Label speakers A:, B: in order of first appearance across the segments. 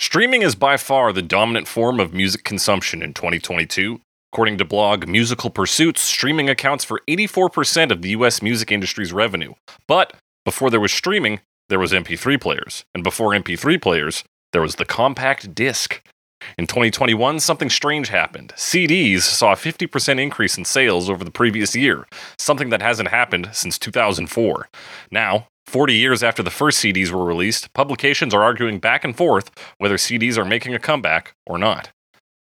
A: Streaming is by far the dominant form of music consumption in 2022. According to blog Musical Pursuits, streaming accounts for 84% of the US music industry's revenue. But before there was streaming, there was MP3 players. And before MP3 players, there was the compact disc. In 2021, something strange happened. CDs saw a 50% increase in sales over the previous year, something that hasn't happened since 2004. Now, 40 years after the first CDs were released, publications are arguing back and forth whether CDs are making a comeback or not.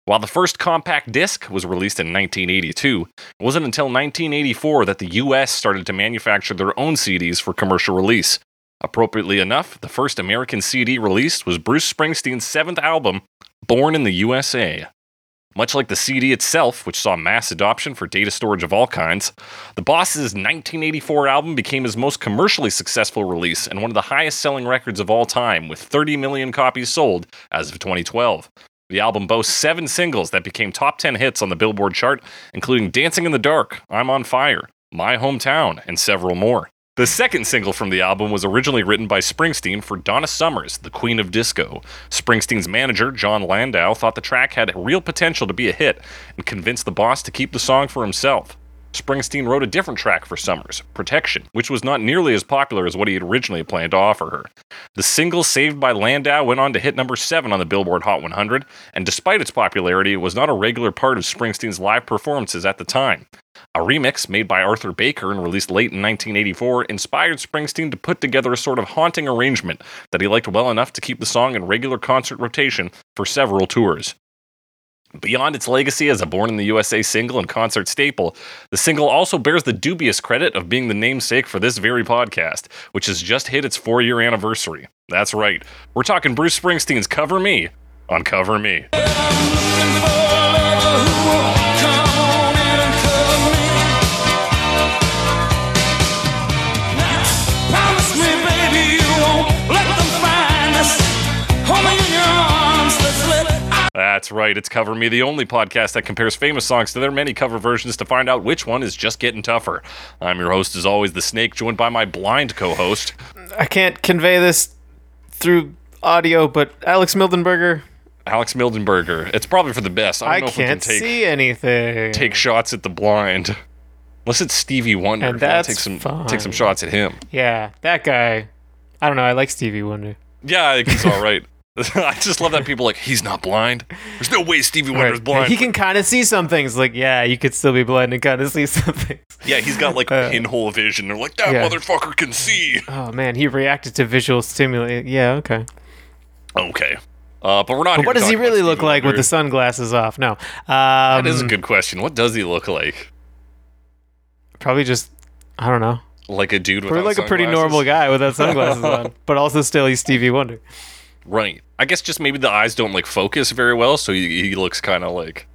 A: While the first compact disc was released in 1982, it wasn't until 1984 that the US started to manufacture their own CDs for commercial release. Appropriately enough, the first American CD released was Bruce Springsteen's seventh album, Born in the USA. Much like the CD itself, which saw mass adoption for data storage of all kinds, the Boss's 1984 album became his most commercially successful release and one of the highest selling records of all time, with 30 million copies sold as of 2012. The album boasts seven singles that became top 10 hits on the Billboard chart, including Dancing in the Dark, I'm on Fire, My Hometown, and several more. The second single from the album was originally written by Springsteen for Donna Summers, the Queen of Disco. Springsteen's manager, Jon Landau, thought the track had real potential to be a hit and convinced the boss to keep the song for himself. Springsteen wrote a different track for Summers, Protection, which was not nearly as popular as what he had originally planned to offer her. The single Saved by Landau went on to hit number 7 on the Billboard Hot 100, and despite its popularity, it was not a regular part of Springsteen's live performances at the time. A remix made by Arthur Baker and released late in 1984 inspired Springsteen to put together a sort of haunting arrangement that he liked well enough to keep the song in regular concert rotation for several tours. Beyond its legacy as a Born in the USA single and concert staple, the single also bears the dubious credit of being the namesake for this very podcast, which has just hit its four year anniversary. That's right, we're talking Bruce Springsteen's Cover Me on Cover Me. That's right, it's Cover Me, the only podcast that compares famous songs to their many cover versions to find out which one is just getting tougher. I'm your host, as always, The Snake, joined by my blind co host.
B: I can't convey this through audio, but Alex Mildenberger,
A: Alex Mildenberger. It's probably for the best. I don't
B: I
A: know if we can
B: can't
A: take
B: see anything.
A: take shots at the blind. Unless it's Stevie Wonder.
B: And
A: If you wanna
B: that's
A: take some
B: fine.
A: take some shots at him.
B: yeah, that guy. I don't know. I like Stevie Wonder.
A: Yeah, I think he's all right. I just love that people are like he's not blind. There's no way Stevie Wonder's
B: Right.
A: blind.
B: He can kind of see some things. Like, yeah, you could still be blind and kind of see some things.
A: yeah, he's got like
B: Uh,
A: pinhole vision. They're like that
B: yeah.
A: motherfucker can see.
B: Oh man, he reacted to visual stimuli. Yeah, okay.
A: Okay, uh, but we're not.
B: But what does he really look
A: Stevie
B: like with the sunglasses off? No, um,
A: That is a good question. What does he look like?
B: probably just I don't know.
A: Like a dude with
B: Probably like a pretty normal guy without sunglasses on, but also still he's Stevie Wonder.
A: Right. I guess just maybe the eyes don't like focus very well, so he, he looks kind of like,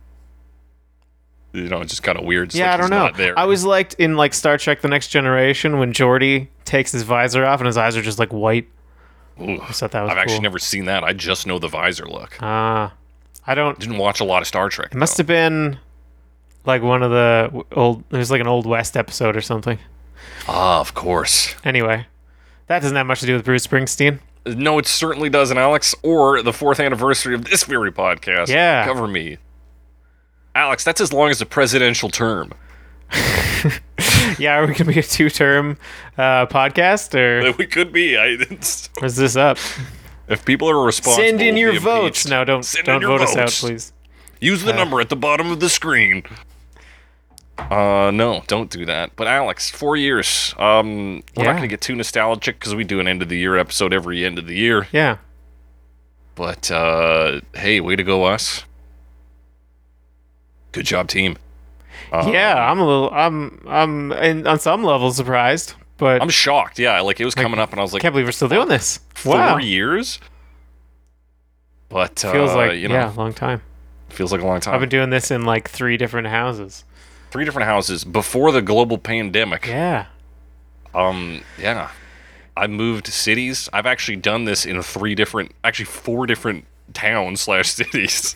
A: you know, just kind of weird.
B: yeah,
A: like
B: I don't know.
A: there.
B: I was liked in like Star Trek: The Next Generation when Geordi takes his visor off and his eyes are just like white.
A: Ooh,
B: I thought that was
A: I've actually never seen that. I just know the visor look.
B: Ah, I don't.
A: Didn't watch a lot of Star Trek.
B: It must have been like one of the old. It was like an old West episode or something.
A: Ah, of course.
B: Anyway, that doesn't have much to do with Bruce Springsteen.
A: No, it certainly doesn't, Alex. Or the fourth anniversary of this very podcast.
B: Yeah.
A: Cover me. Alex, that's as long as a presidential term.
B: Yeah, are we gonna be a two-term uh, podcast, or
A: We could be. I,
B: is this up?
A: if people are responsible,
B: Send in your votes. No, don't
A: Send
B: don't vote us out, please.
A: Use the number at the bottom of the screen. Uh, no, don't do that. But Alex, four years. Um, we're not going to get too nostalgic because we do an end of the year episode every end of the year.
B: Yeah,
A: But uh, hey, way to go, us. Good job, team. Uh,
B: yeah. I'm a little. I'm. I'm in, on some level surprised, but
A: I'm shocked. Yeah, like it was coming up, and I was
B: I
A: like,
B: can't believe we're still doing this.
A: four
B: Wow,
A: years. But
B: feels
A: uh,
B: like
A: you know,
B: yeah, long time.
A: feels like a long time.
B: I've been doing this in like three different houses.
A: Three different houses before the global pandemic.
B: Yeah.
A: Um, yeah. I moved cities. I've actually done this in three different, actually four different towns slash cities.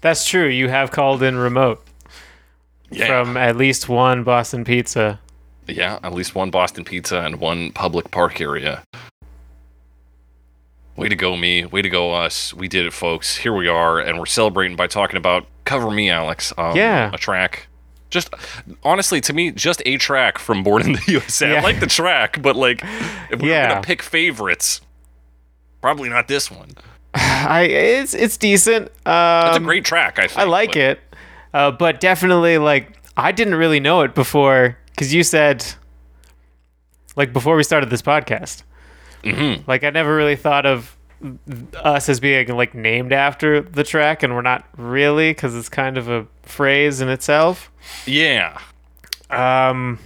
B: That's true. You have called in remote
A: Yeah.
B: from at least one Boston Pizza.
A: yeah, at least one Boston Pizza and one public park area. Way to go, me. Way to go, us. We did it, folks. Here we are, and we're celebrating by talking about Cover Me, Alex. Um,
B: Yeah.
A: A track. Just honestly, to me, just a track from Born in the USA. I like the track, but like, if we
B: Yeah.
A: are gonna pick favorites, probably not this one.
B: I it's it's decent. Um,
A: It's a great track. I think.
B: I like
A: but-
B: it, uh, but definitely like I didn't really know it before because you said like before we started this podcast.
A: Mhm.
B: Like I never really thought of us as being like named after the track, and we're not really because it's kind of a phrase in itself.
A: Yeah.
B: Um,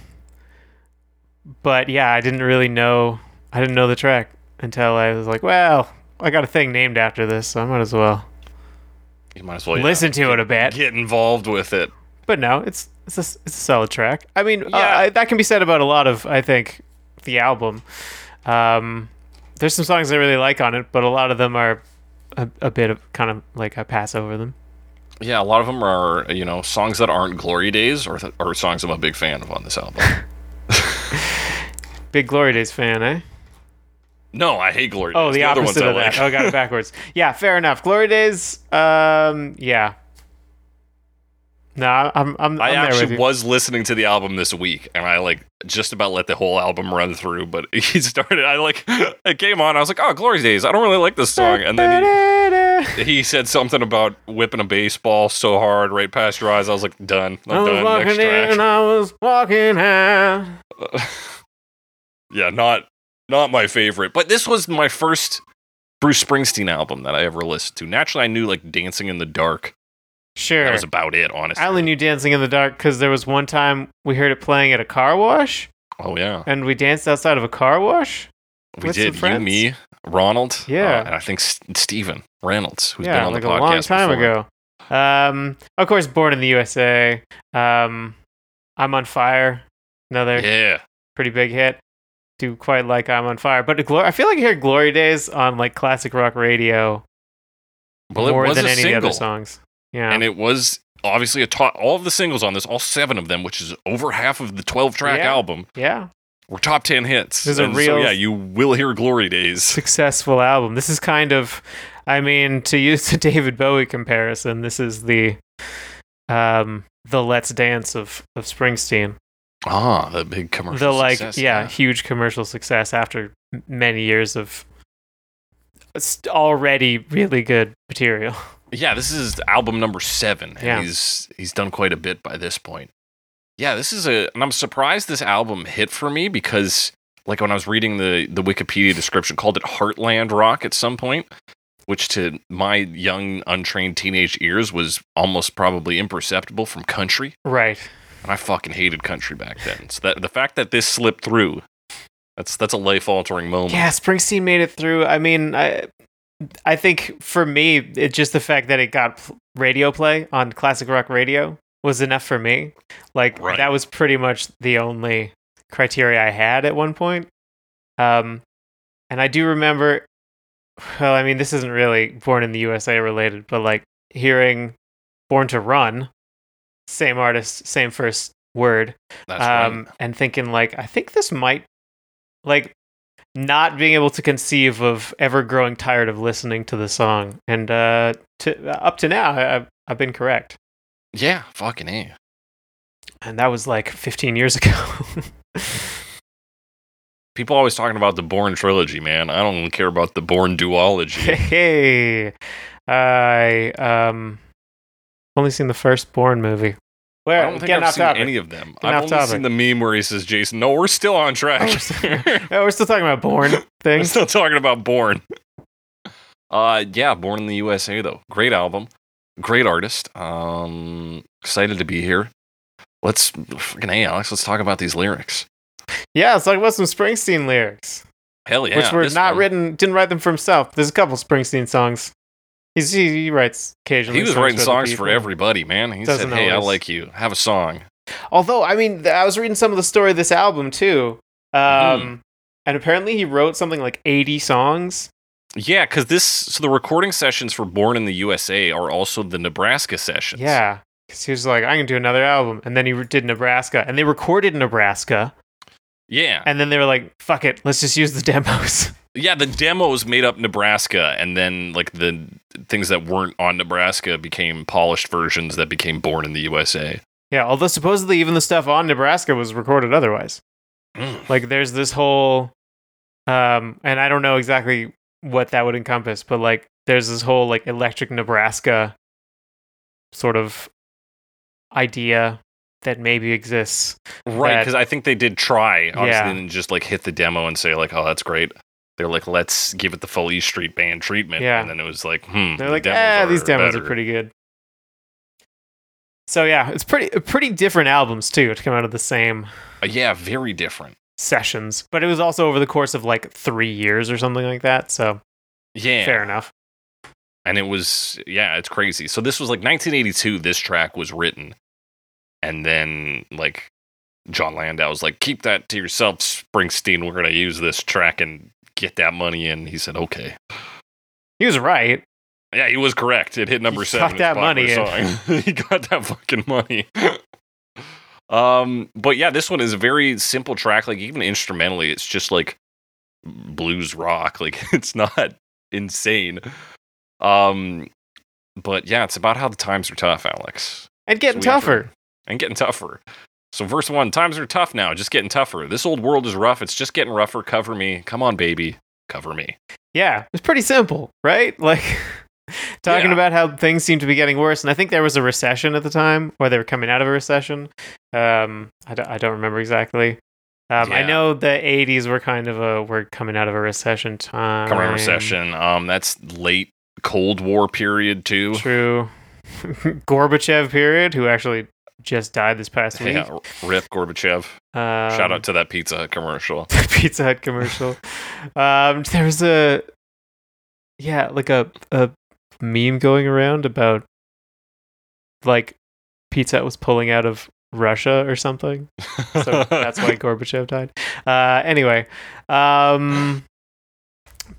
B: but yeah, I didn't really know. I didn't know the track until I was like, well, I got a thing named after this, so I might as well
A: You might as well yeah,
B: listen to it a bit.
A: Get involved with it.
B: But no, it's it's a, it's a solid track. I mean, uh,
A: Yeah.
B: I, that can be said about a lot of I think the album. Um, there's some songs I really like on it, but a lot of them are a, a bit of kind of like I pass over them.
A: Yeah, a lot of them are you know songs that aren't glory days or th- or songs I'm a big fan of on this album.
B: Big Glory Days fan, eh?
A: no, I hate glory days.
B: Oh, the,
A: other ones
B: opposite
A: I
B: of that.
A: like.
B: Oh, got it backwards. yeah, fair enough. Glory Days. Um, yeah. No, I'm I'm,
A: I
B: I'm
A: actually was listening to the album this week, and I like just about let the whole album run through. But he started, I like, it came on. I was like, "Oh, Glory Days! I don't really like this song." And then he, he said something about whipping a baseball so hard right past your eyes. I was like, "Done,
B: I
A: I'm
B: was
A: done."
B: walking
A: Next
B: in
A: track.
B: and I was walking out.
A: yeah, not not my favorite, but this was my first Bruce Springsteen album that I ever listened to. Naturally, I knew like "Dancing in the Dark."
B: Sure.
A: That was about it, honestly.
B: I only knew Dancing in the Dark because there was one time we heard it playing at a car wash,
A: oh yeah,
B: and we danced outside of a car wash.
A: we did. You, me, Ronald,
B: Yeah.
A: uh, and I think S- Steven Reynolds, who's
B: yeah,
A: been on
B: like
A: the
B: a
A: podcast
B: long time
A: before.
B: ago. Um, of course, Born in the USA. Um, I'm on Fire. Another
A: Yeah,
B: pretty big hit. Do quite like I'm on Fire, but the Glo- I feel like I hear Glory Days on like classic rock radio
A: well,
B: more than
A: a
B: any
A: single,
B: other songs. Yeah,
A: and it was obviously a top. All of the singles on this, all seven of them, which is over half of the twelve-track
B: Yeah.
A: album,
B: yeah,
A: were top ten hits.
B: There's a
A: And so,
B: real-
A: yeah, you will hear "Glory Days."
B: successful album. This is kind of, I mean, to use the David Bowie comparison, this is the, um, the Let's Dance of of Springsteen.
A: Ah, the big commercial.
B: the like,
A: success,
B: yeah, huge commercial success after many years of already really good material.
A: Yeah, this is album number seven, and
B: Yeah.
A: he's he's done quite a bit by this point. Yeah, this is a, and I'm surprised this album hit for me because, like, when I was reading the the Wikipedia description, called it Heartland Rock at some point, which to my young untrained teenage ears was almost probably imperceptible from country,
B: Right.
A: and I fucking hated country back then. So that the fact that this slipped through, that's that's a life altering moment.
B: Yeah, Springsteen made it through. I mean, I I think for me, it's just the fact that it got radio play on classic rock radio was enough for me. Like
A: Right.
B: that was pretty much the only criteria I had at one point. Um, and I do remember. Well, I mean, this isn't really Born in the USA related, but like hearing "Born to Run," same artist, same first word,
A: That's
B: um,
A: right.
B: and thinking like I think this might like not being able to conceive of ever growing tired of listening to the song, and uh, to up to now I, I've I've been correct,
A: Yeah, fucking a.
B: and that was like 15 years ago.
A: People always talking about the Born trilogy, man. I don't care about the Born duology.
B: hey, I um only seen the first Born movie. Where
A: I don't think I've
B: off
A: seen
B: topic.
A: any of them.
B: Getting
A: I've
B: off
A: only
B: topic.
A: seen the meme where he says, "Jason, no, we're still on track.
B: Oh, we're, still, yeah, we're still talking about Born things.
A: we're still talking about Born." Uh, yeah, Born in the USA though. Great album, great artist. Um, excited to be here. Let's fucking hey, Alex. Let's talk about these lyrics.
B: Yeah, let's talk about some Springsteen lyrics.
A: Hell yeah,
B: which were not
A: one.
B: written, didn't write them for himself. There's a couple Springsteen songs. He's, he, he writes occasionally.
A: He was
B: songs
A: writing songs for everybody, man. He
B: Doesn't
A: said, "Hey, I like you. Have a song."
B: Although, I mean, I was reading some of the story of this album too. Um,
A: Mm-hmm.
B: And apparently he wrote something like 80 songs.
A: Yeah, because this so the recording sessions for Born in the USA are also the Nebraska sessions.
B: Yeah. Because he was like, I can do another album. And then he did Nebraska. And they recorded Nebraska.
A: yeah,
B: And then they were like, fuck it, let's just use the demos.
A: Yeah, the demos made up Nebraska, and then like the things that weren't on Nebraska became polished versions that became born in the USA.
B: Yeah, although supposedly even the stuff on Nebraska was recorded otherwise.
A: Mm.
B: Like there's this whole um and I don't know exactly what that would encompass, but like there's this whole like electric Nebraska sort of idea that maybe exists.
A: Right, because I think they did try, obviously,
B: Yeah.
A: and just like hit the demo and say like, "Oh, that's great." They're like, "Let's give it the full E Street Band treatment,"
B: Yeah.
A: and then it was like, "Hmm."
B: They're
A: the
B: like,
A: demos
B: ah, these demos
A: better."
B: are pretty good. So yeah, it's pretty pretty different albums too to come out of the same
A: Uh, yeah, very different.
B: sessions, but it was also over the course of like three years or something like that. So
A: Yeah,
B: fair enough.
A: and it was yeah, it's crazy. So this was like 1982. This track was written, and then like Jon Landau was like, "Keep that to yourself, Springsteen. We're gonna use this track and get that money." in." he said, "Okay."
B: He was right.
A: Yeah, he was correct. It hit number
B: He
A: seven.
B: got that money in.
A: he got that fucking money. um, but yeah, this one is a very simple track. Like even instrumentally, it's just like blues rock. Like it's not insane. Um, but yeah, it's about how the times are tough, Alex,
B: And getting
A: So we to-
B: tougher.
A: and getting tougher. So verse one, times are tough now, just getting tougher. This old world is rough. It's just getting rougher. Cover me, come on, baby, cover me.
B: Yeah, it's pretty simple, right? Like talking
A: Yeah.
B: about how things seem to be getting worse, and I think there was a recession at the time, or they were coming out of a recession. Um, I don't, I don't remember exactly. Um, I know the '80s were kind of a we're coming out of a recession time.
A: Coming recession. Um, that's late Cold War period too.
B: True. Gorbachev period, who actually just died this past week.
A: Yeah, Rip Gorbachev.
B: Um,
A: Shout out to that Pizza Hut commercial.
B: Pizza Hut commercial. um, there was a yeah, like a a meme going around about like Pizza Hut was pulling out of Russia or something. So that's why Gorbachev died. Uh, anyway, um,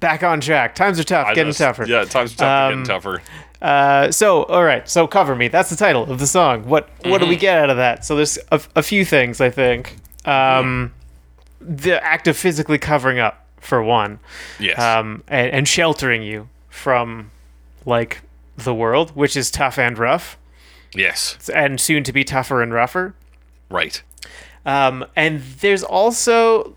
B: back on track. Times are tough,
A: I
B: getting
A: just-
B: tough.
A: Yeah, times are tough,
B: Um,
A: getting tougher.
B: Uh, so all right, so cover me. That's the title of the song. What what do we
A: Mhm.
B: get out of that? So there's a, a few things I think. Um, the act of physically covering up for one,
A: Yes.
B: um, and, and sheltering you from like the world, which is tough and rough,
A: yes.
B: and soon to be tougher and rougher.
A: Right.
B: Um, and there's also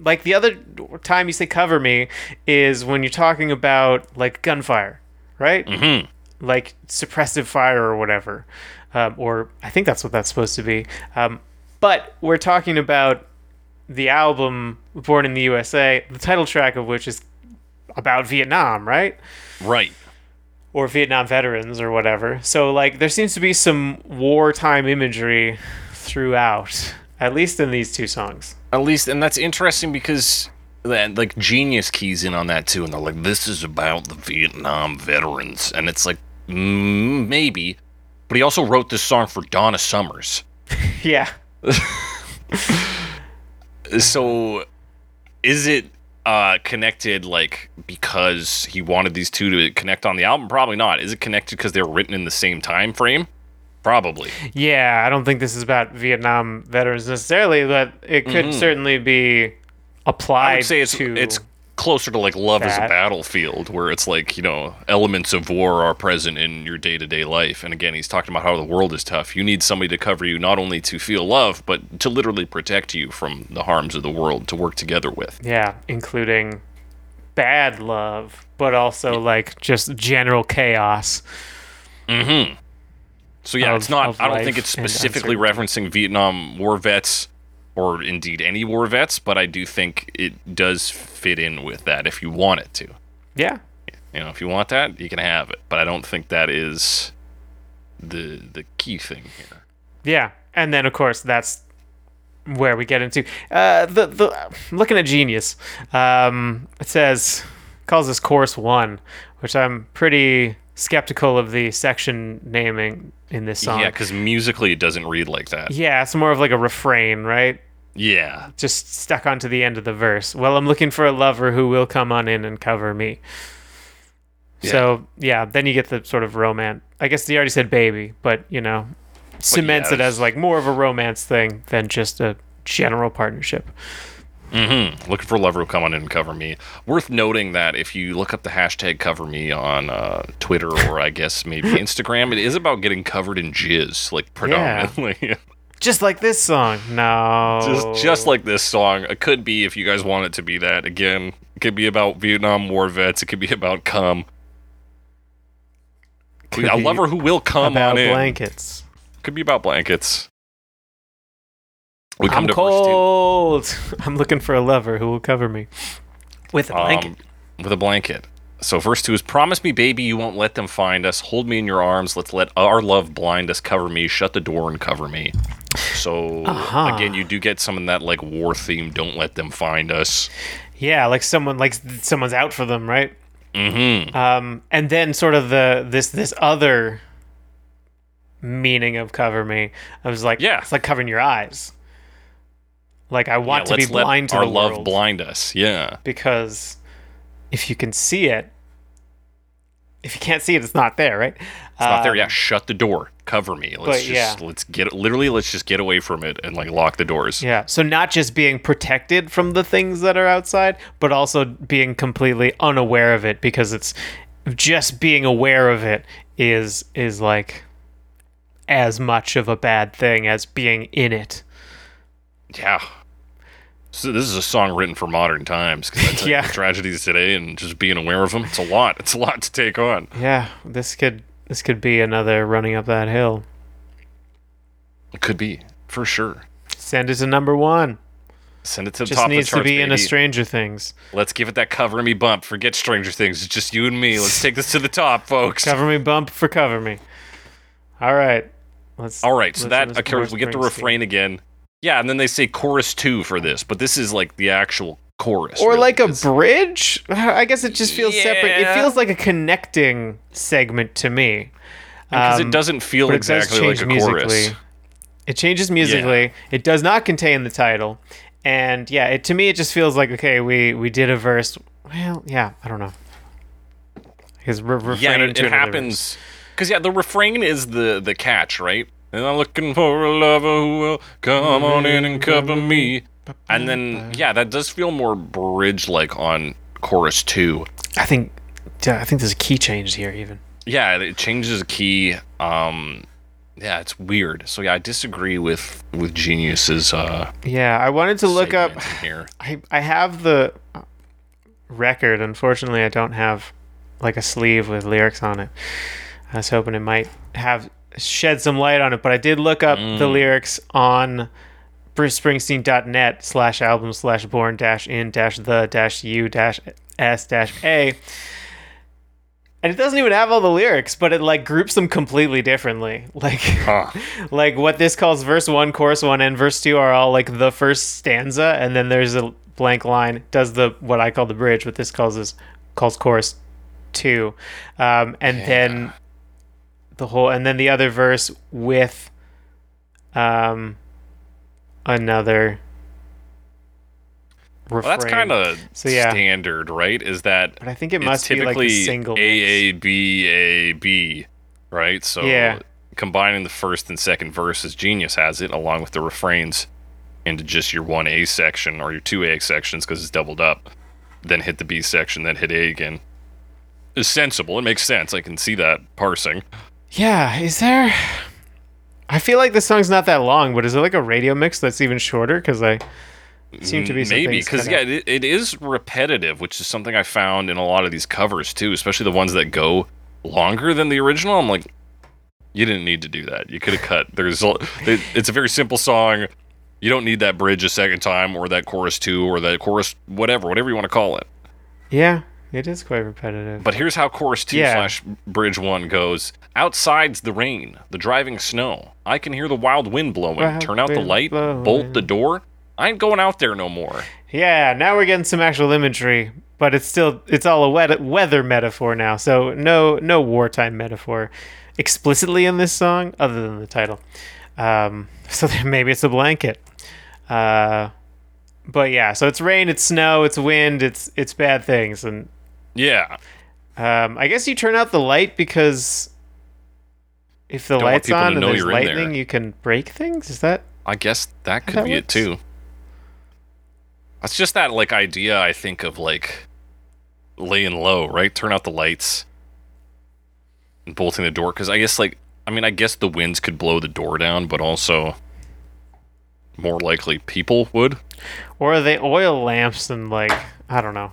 B: like the other time you say cover me is when you're talking about like gunfire, right?
A: Mm-hmm.
B: Like suppressive fire or whatever, um, or I think that's what that's supposed to be. Um, but we're talking about the album "Born in the USA," the title track of which is about Vietnam, right?
A: Right.
B: Or Vietnam veterans or whatever. So like there seems to be some wartime imagery throughout, at least in these two songs.
A: At least, and that's interesting because that like Genius keys in on that too, and they're like, "This is about the Vietnam veterans," and it's like, mm, maybe, but he also wrote this song for Donna Summers.
B: Yeah.
A: So, is it uh connected like because he wanted these two to connect on the album? Probably not. Is it connected because they're written in the same time frame? Probably.
B: Yeah, I don't think this is about Vietnam veterans necessarily, but it could certainly be applied
A: I would say it's
B: to
A: it's closer to like love as a battlefield, where it's like you know elements of war are present in your day to day life. And again, he's talking about how the world is tough. You need somebody to cover you, not only to feel love, but to literally protect you from the harms of the world. To work together with.
B: Yeah, including bad love, but also like just general chaos.
A: Mm-hmm. So yeah,
B: Of-
A: it's not. I don't think it's specifically referencing Vietnam War vets, or indeed any war vets, but I do think it does fit in with that if you want it to.
B: Yeah.
A: You know, if you want that, you can have it. But I don't think that is the the key thing here.
B: Yeah. And then of course that's where we get into uh the the looking at genius. Um it says calls this course 1, which I'm pretty skeptical of the section naming in this song.
A: Yeah, because musically it doesn't read like that.
B: Yeah, it's more of like a refrain, right?
A: Yeah.
B: just stuck onto the end of the verse. Well, I'm looking for a lover who will come on in and cover me. So yeah, then you get the sort of romance. I guess they already said baby, but you know, cements it as like more of a romance thing than just a general partnership.
A: Mm-hmm. Looking for a lover who come on in and cover me. Worth noting that if you look up the hashtag cover me on uh, Twitter or I guess maybe Instagram, it is about getting covered in jizz, like predominantly.
B: Just like this song. No.
A: just just like this song. It could be if you guys want it to be that. Again, it could be about Vietnam War vets. It could be about cum.
B: Could
A: a lover who will come
B: about
A: on in.
B: blankets.
A: Could be about blankets. We come
B: I'm
A: to verse two.
B: cold. I'm looking for a lover who will cover me with a blanket.
A: Um, with a blanket. So verse two is promise me, baby, you won't let them find us. Hold me in your arms. Let's let our love blind us. Cover me. Shut the door and cover me. So
B: Uh-huh.
A: again, you do get some of that like war theme. Don't let them find us.
B: yeah, like someone like someone's out for them, right?
A: Mm-hmm.
B: Um, and then sort of the this this other meaning of cover me. I was like,
A: Yeah.
B: it's like covering your eyes. Like I want to be blind to
A: our
B: the
A: love
B: world
A: blind us. Yeah.
B: because if you can see it, if you can't see it, it's not there, right?
A: It's not there. Yeah. Shut the door. Cover me. Let's
B: Um,
A: just
B: yeah.
A: let's get literally let's just get away from it and like lock the doors.
B: Yeah. So not just being protected from the things that are outside, but also being completely unaware of it because it's just being aware of it is is like as much of a bad thing as being in it.
A: Yeah. So this is a song written for modern times
B: Yeah.
A: tragedies today and just being aware of them. It's a lot. It's a lot to take on.
B: Yeah, this could this could be another running up that hill.
A: It could be for sure.
B: Send it to number 1.
A: Send it to the
B: Just
A: top
B: needs
A: of the charts,
B: to be in a. Stranger Things.
A: Let's give it that cover me bump. Forget Stranger Things. It's just you and me. Let's take this to the top, folks.
B: Cover me bump for cover me. All right. Let's
A: All right, so that occurs. We get the refrain again. Yeah, and then they say chorus two for this, but this is like the actual chorus.
B: or
A: really.
B: like a bridge? I guess it just feels separate. It feels like a connecting segment to me.
A: Because
B: Um,
A: it doesn't feel
B: but it does
A: exactly like
B: change
A: a
B: musically.
A: Chorus.
B: it changes musically. It does not contain the title. And yeah it to me it just feels like okay we we did a verse. Well yeah i don't know. His re- refrain
A: Yeah, it, it happens. because yeah, the refrain is the the catch, right? And I'm looking for a lover who will come on in and cover me. And then yeah, that does feel more bridge like on chorus two.
B: i think yeah, i think there's a key change here even
A: Yeah, it changes the key. Um, yeah, it's weird. So yeah, I disagree with with Genius's uh,
B: yeah i wanted to look up
A: here.
B: I I have the record. Unfortunately, I don't have like a sleeve with lyrics on it. I was hoping it might have shed some light on it, but I did look up the lyrics on brucespringsteen.net slash album slash born dash in dash the dash u dash s dash a. And it doesn't even have all the lyrics, but it like groups them completely differently. Like
A: Huh.
B: like what this calls verse one, chorus one, and verse two are all like the first stanza, and then there's a blank line. Does the what I call the bridge, what this calls is calls chorus two, um, and then the whole, and then the other verse with um another.
A: Well, that's kind of
B: So, yeah.
A: standard, right? Is that
B: But I think it must be like a single.
A: A A B A B, right? So
B: Yeah.
A: combining the first and second verses, Genius has it along with the refrains into just your one A section or your two A sections because it's doubled up. Then hit the B section, then hit A again. Is sensible. It makes sense. I can see that parsing.
B: Yeah, is there? I feel like this song's not that long, but is it like a radio mix that's even shorter? Because I seem to be
A: maybe because
B: cut
A: yeah, it, it is repetitive, which is something I found in a lot of these covers too, especially the ones that go longer than the original. I'm like, you didn't need to do that. You could have cut. There's it, it's a very simple song. You don't need that bridge a second time, or that chorus two, or that chorus whatever, whatever you want to call it.
B: yeah, it is quite repetitive.
A: But here's how chorus two
B: Yeah.
A: slash bridge one goes. Outside's the rain, the driving snow. I can hear the wild wind blowing.
B: Wild
A: Turn out the light,
B: blowing.
A: bolt the door. I ain't going out there no more.
B: yeah, now we're getting some actual imagery, but it's still it's all a wet, weather metaphor now. So no no wartime metaphor explicitly in this song, other than the title. Um, so maybe it's a blanket. Uh, but yeah, so it's rain, it's snow, it's wind, it's it's bad things, and
A: Yeah.
B: Um, I guess you turn out the light because if the
A: Don't
B: light's on and there's
A: you're there.
B: lightning, you can break things. Is that?
A: I guess that could
B: that
A: be it too. It's just that like idea I think of like laying low, right? Turn out the lights and bolting the door because I guess like I mean I guess the winds could blow the door down, but also more likely people would.
B: Or are they oil lamps and like I don't know.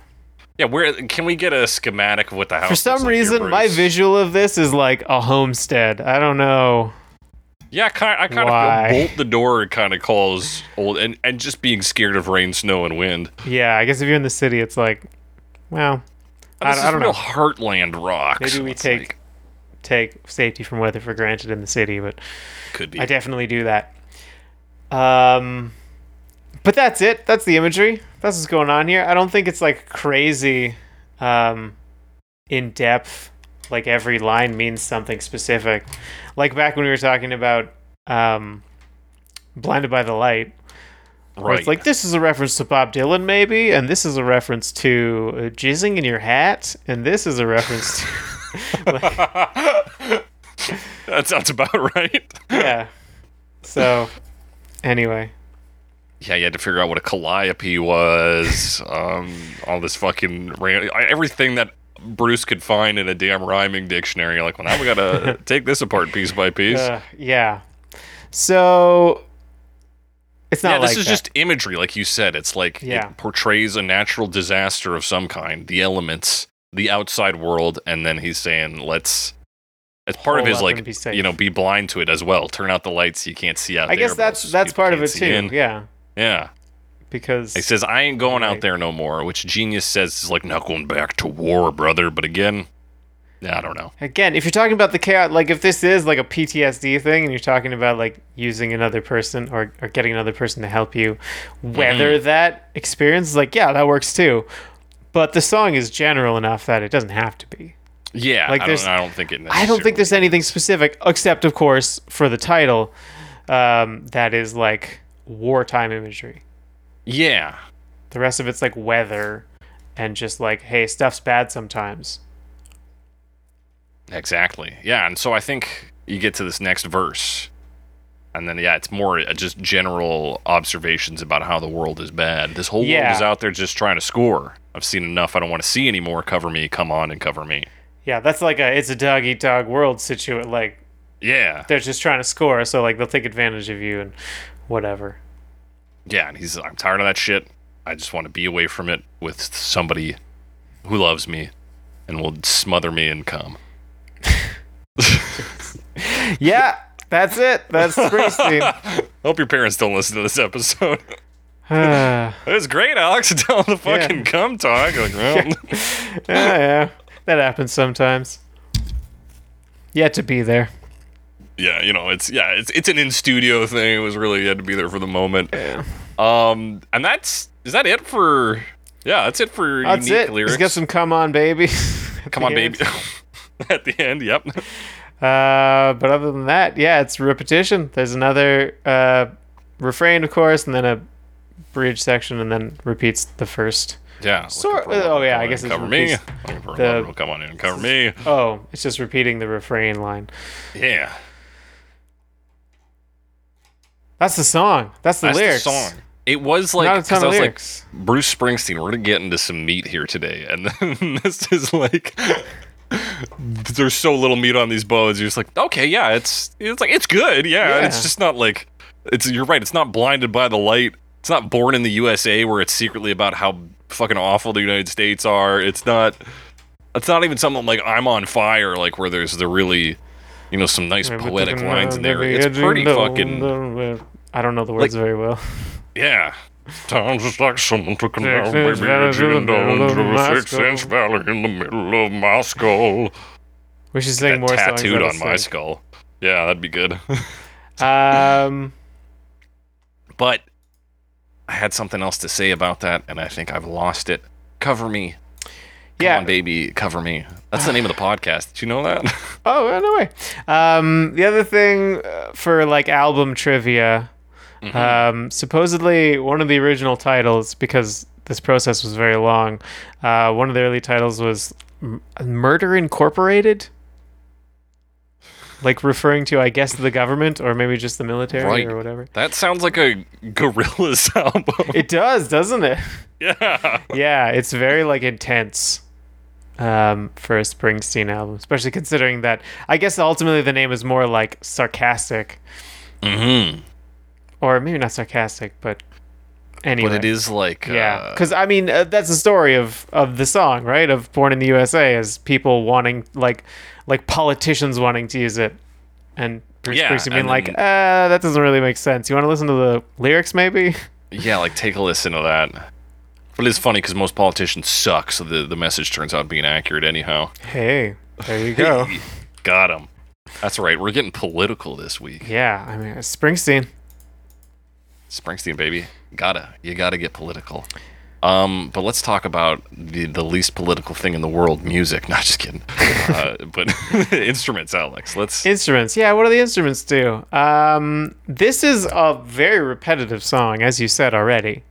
A: Yeah, where can we get a schematic of what the house?
B: For some
A: like here,
B: reason, my visual of this is like a homestead. I don't know.
A: Yeah, kind I kind
B: Why?
A: of bolt the door kind of calls old and and just being scared of rain, snow, and wind.
B: Yeah, I guess if you're in the city, it's like, well,
A: And
B: I- I don't know.
A: heartland rock.
B: Maybe we take-
A: like-
B: take safety from weather for granted in the city, but
A: could be.
B: I definitely do that. Um, but that's it. That's the imagery. That's what's going on here. I don't think it's like crazy, um, in depth. Like every line means something specific. Like back when we were talking about um, "Blinded by the Light,"
A: right.
B: it's like this is a reference to Bob Dylan, maybe, and this is a reference to uh, jizzing in your hat, and this is a reference to.
A: that sounds about right.
B: yeah. So, anyway.
A: Yeah, you had to figure out what a calliope was. um, all this fucking ran- everything that Bruce could find in a damn rhyming dictionary. Like, well, now we gotta take this apart piece by piece.
B: Uh, yeah. So it's not
A: yeah, this
B: like
A: is
B: that.
A: just imagery, like you said. It's like
B: Yeah.
A: it portrays a natural disaster of some kind, the elements, the outside world, and then he's saying, "Let's." It's part of his like,
B: and be safe.
A: you know, be blind to it as well. Turn out the lights, you can't see out
B: I
A: there.
B: guess that's that's part of it too.
A: in.
B: Yeah,
A: Yeah.
B: because
A: He says, I ain't going out there no more, which Genius says is like not going back to war, brother. But again, yeah, I don't know.
B: again, if you're talking about the chaos, like if this is like a PTSD thing, and you're talking about like using another person or or getting another person to help you whether
A: Mm-hmm.
B: that experience, is like yeah, that works too. But the song is general enough that it doesn't have to be.
A: Yeah,
B: Like,
A: I,
B: there's-
A: don't, I don't think it
B: I don't think there's anything specific, except of course for the title, um, that is like wartime imagery.
A: Yeah.
B: The rest of it's like weather and just like, hey, stuff's bad sometimes.
A: Exactly. Yeah, and so I think you get to this next verse, and then yeah, it's more uh, just general observations about how the world is bad. This whole
B: Yeah.
A: world is out there just trying to score. I've seen enough. I don't want to see anymore. Cover me. Come on and cover me.
B: Yeah, that's like a it's a dog eat dog world situation. Like
A: Yeah.
B: they're just trying to score, so like they'll take advantage of you and whatever.
A: Yeah, and he's I'm tired of that shit. I just want to be away from it with somebody who loves me and will smother me and come.
B: Yeah, that's it. That's Springsteen.
A: Hope your parents don't listen to this episode.
B: yeah,
A: it was great, Alex. Tell them to fucking
B: Yeah.
A: come talk. Like, well,
B: yeah, that happens sometimes. Yet to be there.
A: Yeah, you know, it's yeah, it's it's an in studio thing. It was really you had to be there for the moment.
B: Yeah.
A: Um, and that's is that it for? Yeah, that's it for
B: That's
A: unique
B: it.
A: lyrics.
B: Let's get some come on, baby.
A: come on,
B: end.
A: baby. At the end, yep.
B: Uh, but other than that, yeah, it's repetition. There's another uh, refrain, of course, and then a bridge section, and then repeats the first.
A: Yeah.
B: Sort- oh, yeah, I guess it's
A: cover me. Looking for
B: the-
A: come on in cover me.
B: Oh, it's just repeating the refrain line.
A: Yeah.
B: That's the song. That's the
A: That's
B: lyrics.
A: the song. It was like
B: Not a
A: 'cause
B: ton
A: I was
B: lyrics.
A: like Bruce Springsteen. We're gonna get into some meat here today, and then this is like there's so little meat on these bones. You're just like, okay, yeah, it's it's like it's good, yeah.
B: Yeah.
A: It's just not like it's. You're right. It's not blinded by the light. It's not born in the USA where it's secretly about how fucking awful the United States are. It's not. It's not even something like I'm on fire, like where there's the really, you know, some nice poetic lines in there. It's pretty fucking
B: I don't know the words very well.
A: yeah. Sounds just like someone took a
B: Six
A: nail,
B: inch
A: baby,
B: valley through
A: and down
B: middle of
A: through
B: my
A: a six-inch valley in the middle of my skull.
B: We should sing
A: That
B: more songs.
A: tattooed on my
B: I
A: skull. Yeah, that'd be good.
B: Um,
A: but I had something else to say about that, and I think I've lost it. Cover me. Come
B: yeah.
A: on, baby, cover me. That's the name of the podcast. Did you know that?
B: Oh, yeah, no way. Um, the other thing uh, for like album trivia,
A: Mm-hmm.
B: um, supposedly one of the original titles, because this process was very long, uh, one of the early titles was M- Murder Incorporated. like referring to, I guess, the government or maybe just the military
A: Right.
B: or whatever.
A: That sounds like a Gorillaz album.
B: It does, doesn't it?
A: yeah.
B: Yeah, it's very like intense um, for a Springsteen album, especially considering that I guess ultimately the name is more like sarcastic,
A: Mm-hmm.
B: Or maybe not sarcastic, but anyway.
A: But it is like
B: Yeah,
A: uh,
B: because I mean uh, that's the story of of the song, right? Of "Born in the USA" is people wanting like like politicians wanting to use it, and Bruce
A: Yeah,
B: Springsteen being like, "Uh, that doesn't really make sense. You want to listen to the lyrics, maybe?"
A: yeah, like take a listen to that. But it's funny because most politicians suck, so the, the message turns out being accurate anyhow.
B: Hey, there you go.
A: Got him. That's right. We're getting political this week.
B: yeah, I mean Springsteen.
A: Springsteen, baby. Gotta. You gotta get political. Um, but let's talk about the, the least political thing in the world, music. Not just kidding. uh, but instruments, Alex. Let's
B: Instruments. Yeah, what do the instruments do? Um, this is a very repetitive song, as you said already.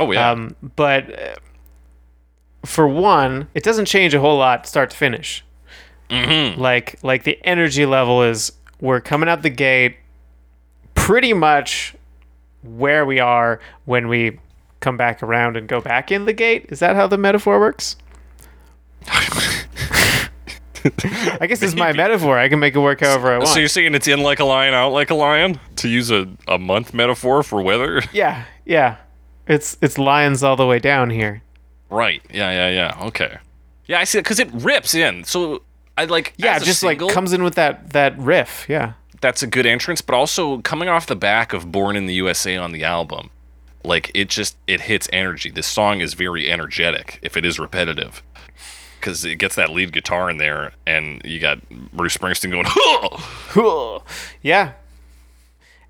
A: Oh yeah.
B: Um, but uh, for one, it doesn't change a whole lot start to finish.
A: Mm-hmm.
B: Like like the energy level is we're coming out the gate pretty much where we are when we come back around and go back in the gate. Is that how the metaphor works? I guess it's my metaphor. I can make it work however I want.
A: So you're saying it's in like a lion, out like a lion? To use a, a month metaphor for weather?
B: yeah, yeah. It's it's lions all the way down here.
A: right. Yeah, yeah, yeah. Okay. Yeah, I see it because it rips in. So I like
B: Yeah, just
A: single,
B: like comes in with that that riff. Yeah.
A: That's a good entrance, but also coming off the back of Born in the USA on the album, like it just it hits energy. This song is very energetic if it is repetitive. Because it gets that lead guitar in there, and you got Bruce Springsteen going, "Huh!"
B: yeah.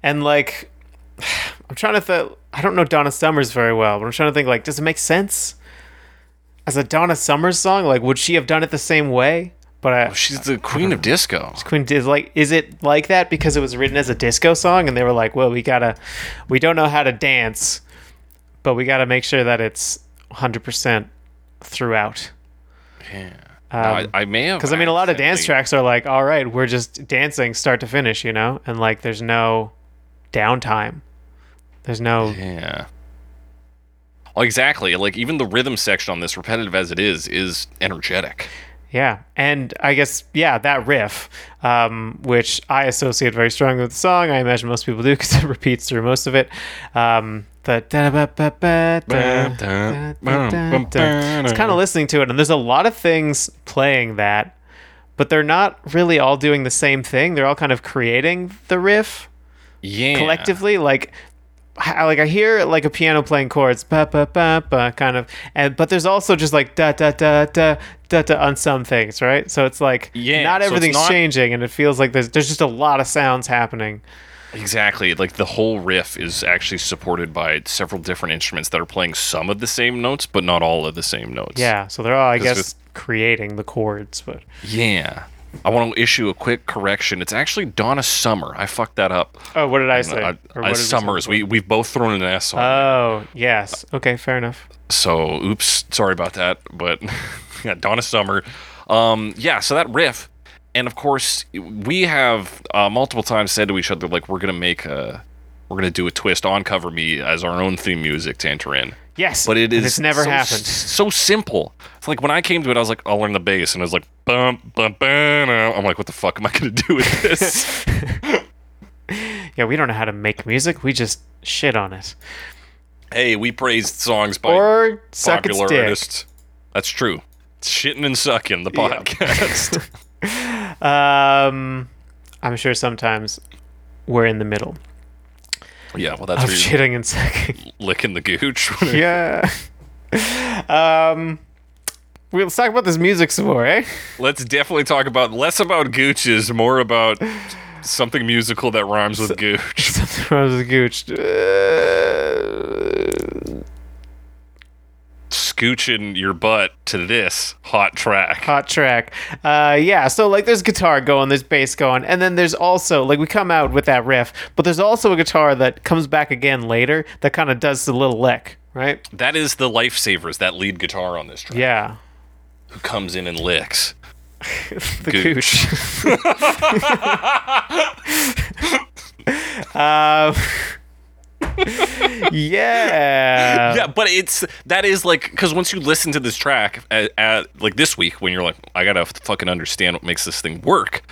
B: And like, I'm trying to think. I don't know Donna Summers very well, but I'm trying to think. Like, does it make sense as a Donna Summers song? Like, would she have done it the same way? But I,
A: she's the queen of disco.
B: Queen is like, is it like that because it was written as a disco song, and they were like, well, we gotta, we don't know how to dance, but we gotta make sure that it's 100 percent throughout.
A: Yeah.
B: Um,
A: I, I may have
B: Because I mean, a lot of dance tracks are like, all right, we're just dancing start to finish, you know, and like there's no downtime. There's no
A: Yeah. Exactly. Like even the rhythm section on this, repetitive as it is, is energetic.
B: Yeah, and I guess yeah, that riff, um, which I associate very strongly with the song. I imagine most people do because it repeats through most of it. Um, it's kind of listening to it, and there's a lot of things playing that, but they're not really all doing the same thing. They're all kind of creating the riff.
A: Yeah.
B: collectively like like I hear like a piano playing chords ba ba ba ba kind of and but there's also just like da da da da da da on some things right so it's like
A: Yeah,
B: not
A: so
B: everything's
A: not-
B: changing and it feels like there's there's just a lot of sounds happening
A: Exactly. Like the whole riff is actually supported by several different instruments that are playing some of the same notes, but not all of the same notes.
B: yeah so they're all I guess creating the chords but
A: Yeah. I want to issue a quick correction. It's actually Donna Summer. I fucked that up.
B: oh what did I say
A: I,
B: Or
A: I,
B: what is this
A: Summers. We we've both thrown an S on. it.
B: oh yes okay fair enough
A: So, oops, sorry about that. But yeah, Donna Summer. Um, yeah, so that riff, and of course, we have uh, multiple times said to each other, like, we're gonna make a, we're gonna do a twist on Cover Me as our own theme music to enter in.
B: Yes
A: But it is
B: it's never
A: so,
B: happened
A: So simple. It's like when I came to it, I was like, I'll learn the bass, and I was like, bum bum bum. I'm like, what the fuck am I gonna do with this?
B: yeah we don't know how to make music we just shit on it
A: hey, we praised songs by
B: or
A: popular artists. That's true. It's shitting and sucking the
B: Yep.
A: podcast.
B: Um, I'm sure sometimes we're in the middle
A: yeah, well, that's
B: of shitting and sucking.
A: licking the gooch.
B: yeah. Um, let's talk about this music some more, eh?
A: Let's definitely talk about less about gooches, more about something musical that rhymes with gooch.
B: Something wrong with Gooch. Uh,
A: Scooching your butt to this hot track.
B: hot track. Uh, yeah. So like, there's guitar going, there's bass going, and then there's also like we come out with that riff, but there's also a guitar that comes back again later that kind of does the little lick, right?
A: That is the lifesavers, that lead guitar on this track,
B: Yeah.
A: who comes in and licks.
B: the
A: Gooch.
B: gooch. um, yeah.
A: yeah, but it's that is like because once you listen to this track at, at like this week when you're like, I gotta fucking understand what makes this thing work.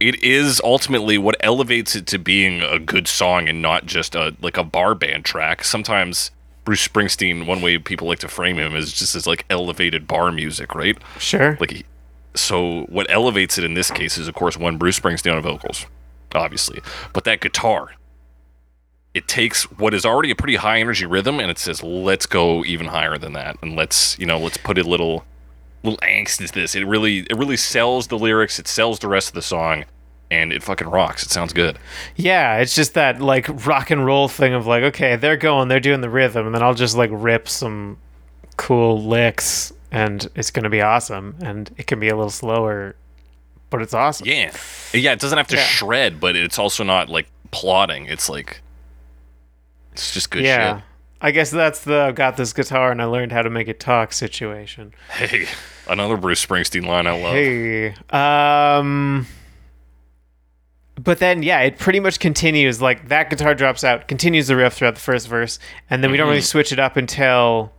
A: It is ultimately what elevates it to being a good song and not just a like a bar band track. Sometimes Bruce Springsteen, one way people like to frame him is just as like elevated bar music, right?
B: Sure.
A: Like, he- so what elevates it in this case is, of course, one Bruce Springsteen on vocals, obviously, but that guitar. It takes what is already a pretty high energy rhythm and it says, "Let's go even higher than that, and let's you know, let's put a little, little angst into this." It really, it really sells the lyrics. It sells the rest of the song, and it fucking rocks. It sounds good.
B: Yeah, it's just that like rock and roll thing of like, okay, they're going, they're doing the rhythm, and then I'll just like rip some cool licks, and it's gonna be awesome. And it can be a little slower, but it's awesome.
A: Yeah, yeah. It doesn't have to
B: Yeah.
A: shred, but it's also not like plodding. It's like, it's just good
B: yeah.
A: shit.
B: I guess that's the I've got this guitar and I learned how to make it talk situation.
A: Hey, another Bruce Springsteen line I love.
B: Hey. Um but then yeah, it pretty much continues like that guitar drops out, continues the riff throughout the first verse, and then we don't really switch it up until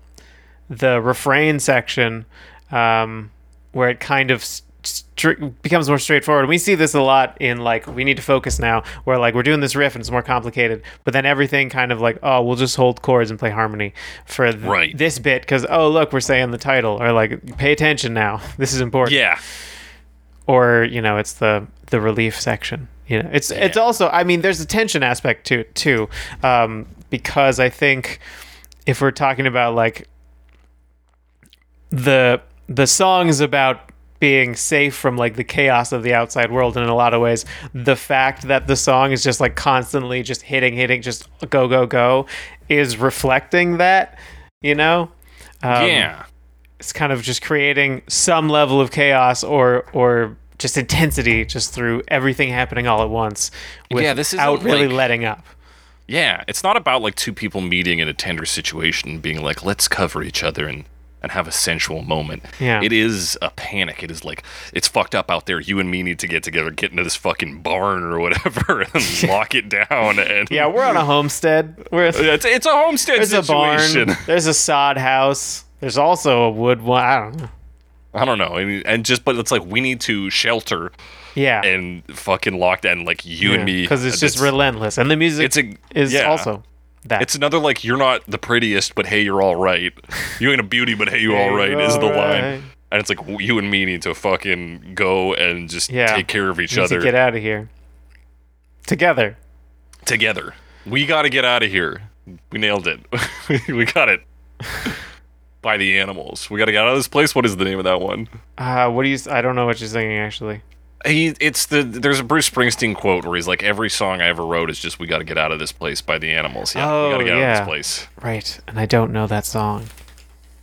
B: the refrain section um where it kind of becomes more straightforward. We see this a lot in like we need to focus now where like we're doing this riff and it's more complicated, but then everything kind of like oh, we'll just hold chords and play harmony for th-
A: Right.
B: this bit cuz oh, look, we're saying the title or like pay attention now. This is important
A: Yeah,
B: or you know it's the the relief section you know it's it's also i mean there's a tension aspect to it too um because i think if we're talking about like the the song is about being safe from like the chaos of the outside world and in a lot of ways. The fact that the song is just like constantly just hitting hitting just go go go is reflecting that you know? Um,
A: yeah.
B: it's kind of just creating some level of chaos or or just intensity just through everything happening all at once
A: Yeah, this isn't
B: without really
A: like-
B: letting up.
A: Yeah, it's not about like two people meeting in a tender situation and being like, let's cover each other and and have a sensual moment.
B: Yeah.
A: It is a panic. It is like it's fucked up out there. You and me need to get together, get into this fucking barn or whatever, and lock it down. And
B: yeah we're on a homestead we're
A: it's, it's a homestead
B: there's a barn there's a sod house there's also a wood one i don't know
A: I don't know, and, and just but it's like we need to shelter
B: yeah
A: and fucking lock down like you and me
B: because it's uh, just
A: It's-
B: relentless and the music
A: It's a
B: is
A: yeah.
B: also that
A: It's another like you're not the prettiest, but hey, you're all right. You ain't a beauty, but hey, you all right is the
B: alright.
A: line. And it's like you and me need to fucking go and just
B: Yeah.
A: take care of each other
B: get out of here together
A: together. We got to get out of here. We nailed it. we got it. By the animals. We got to get out of this place. What is the name of that one?
B: uh what do you i don't know what you're singing actually
A: He, it's the there's a Bruce Springsteen quote where he's like, every song I ever wrote is just we got to get out of this place by the animals. Yeah, we got to
B: Oh,
A: get out of this place.
B: right and i don't know that song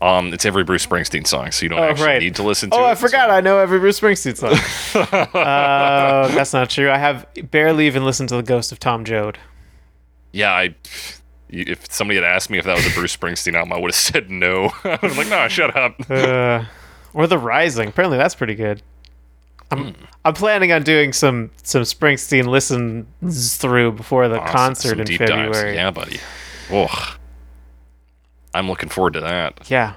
A: Um, it's every Bruce Springsteen song, so you don't
B: Oh,
A: actually
B: right.
A: need to listen to
B: Oh,
A: it.
B: I forgot. I know every Bruce Springsteen song. uh, that's not true. I have barely even listened to the Ghost of Tom Joad.
A: Yeah, I. If somebody had asked me if that was a Bruce Springsteen album, I would have said no. I was like, no, shut up.
B: Uh, or The Rising. Apparently, that's pretty good. I'm. I'm planning on doing some some Springsteen listens through before the
A: Awesome.
B: concert
A: Some
B: in
A: deep
B: February.
A: dives. Yeah, buddy. Oh, I'm looking forward to that.
B: Yeah.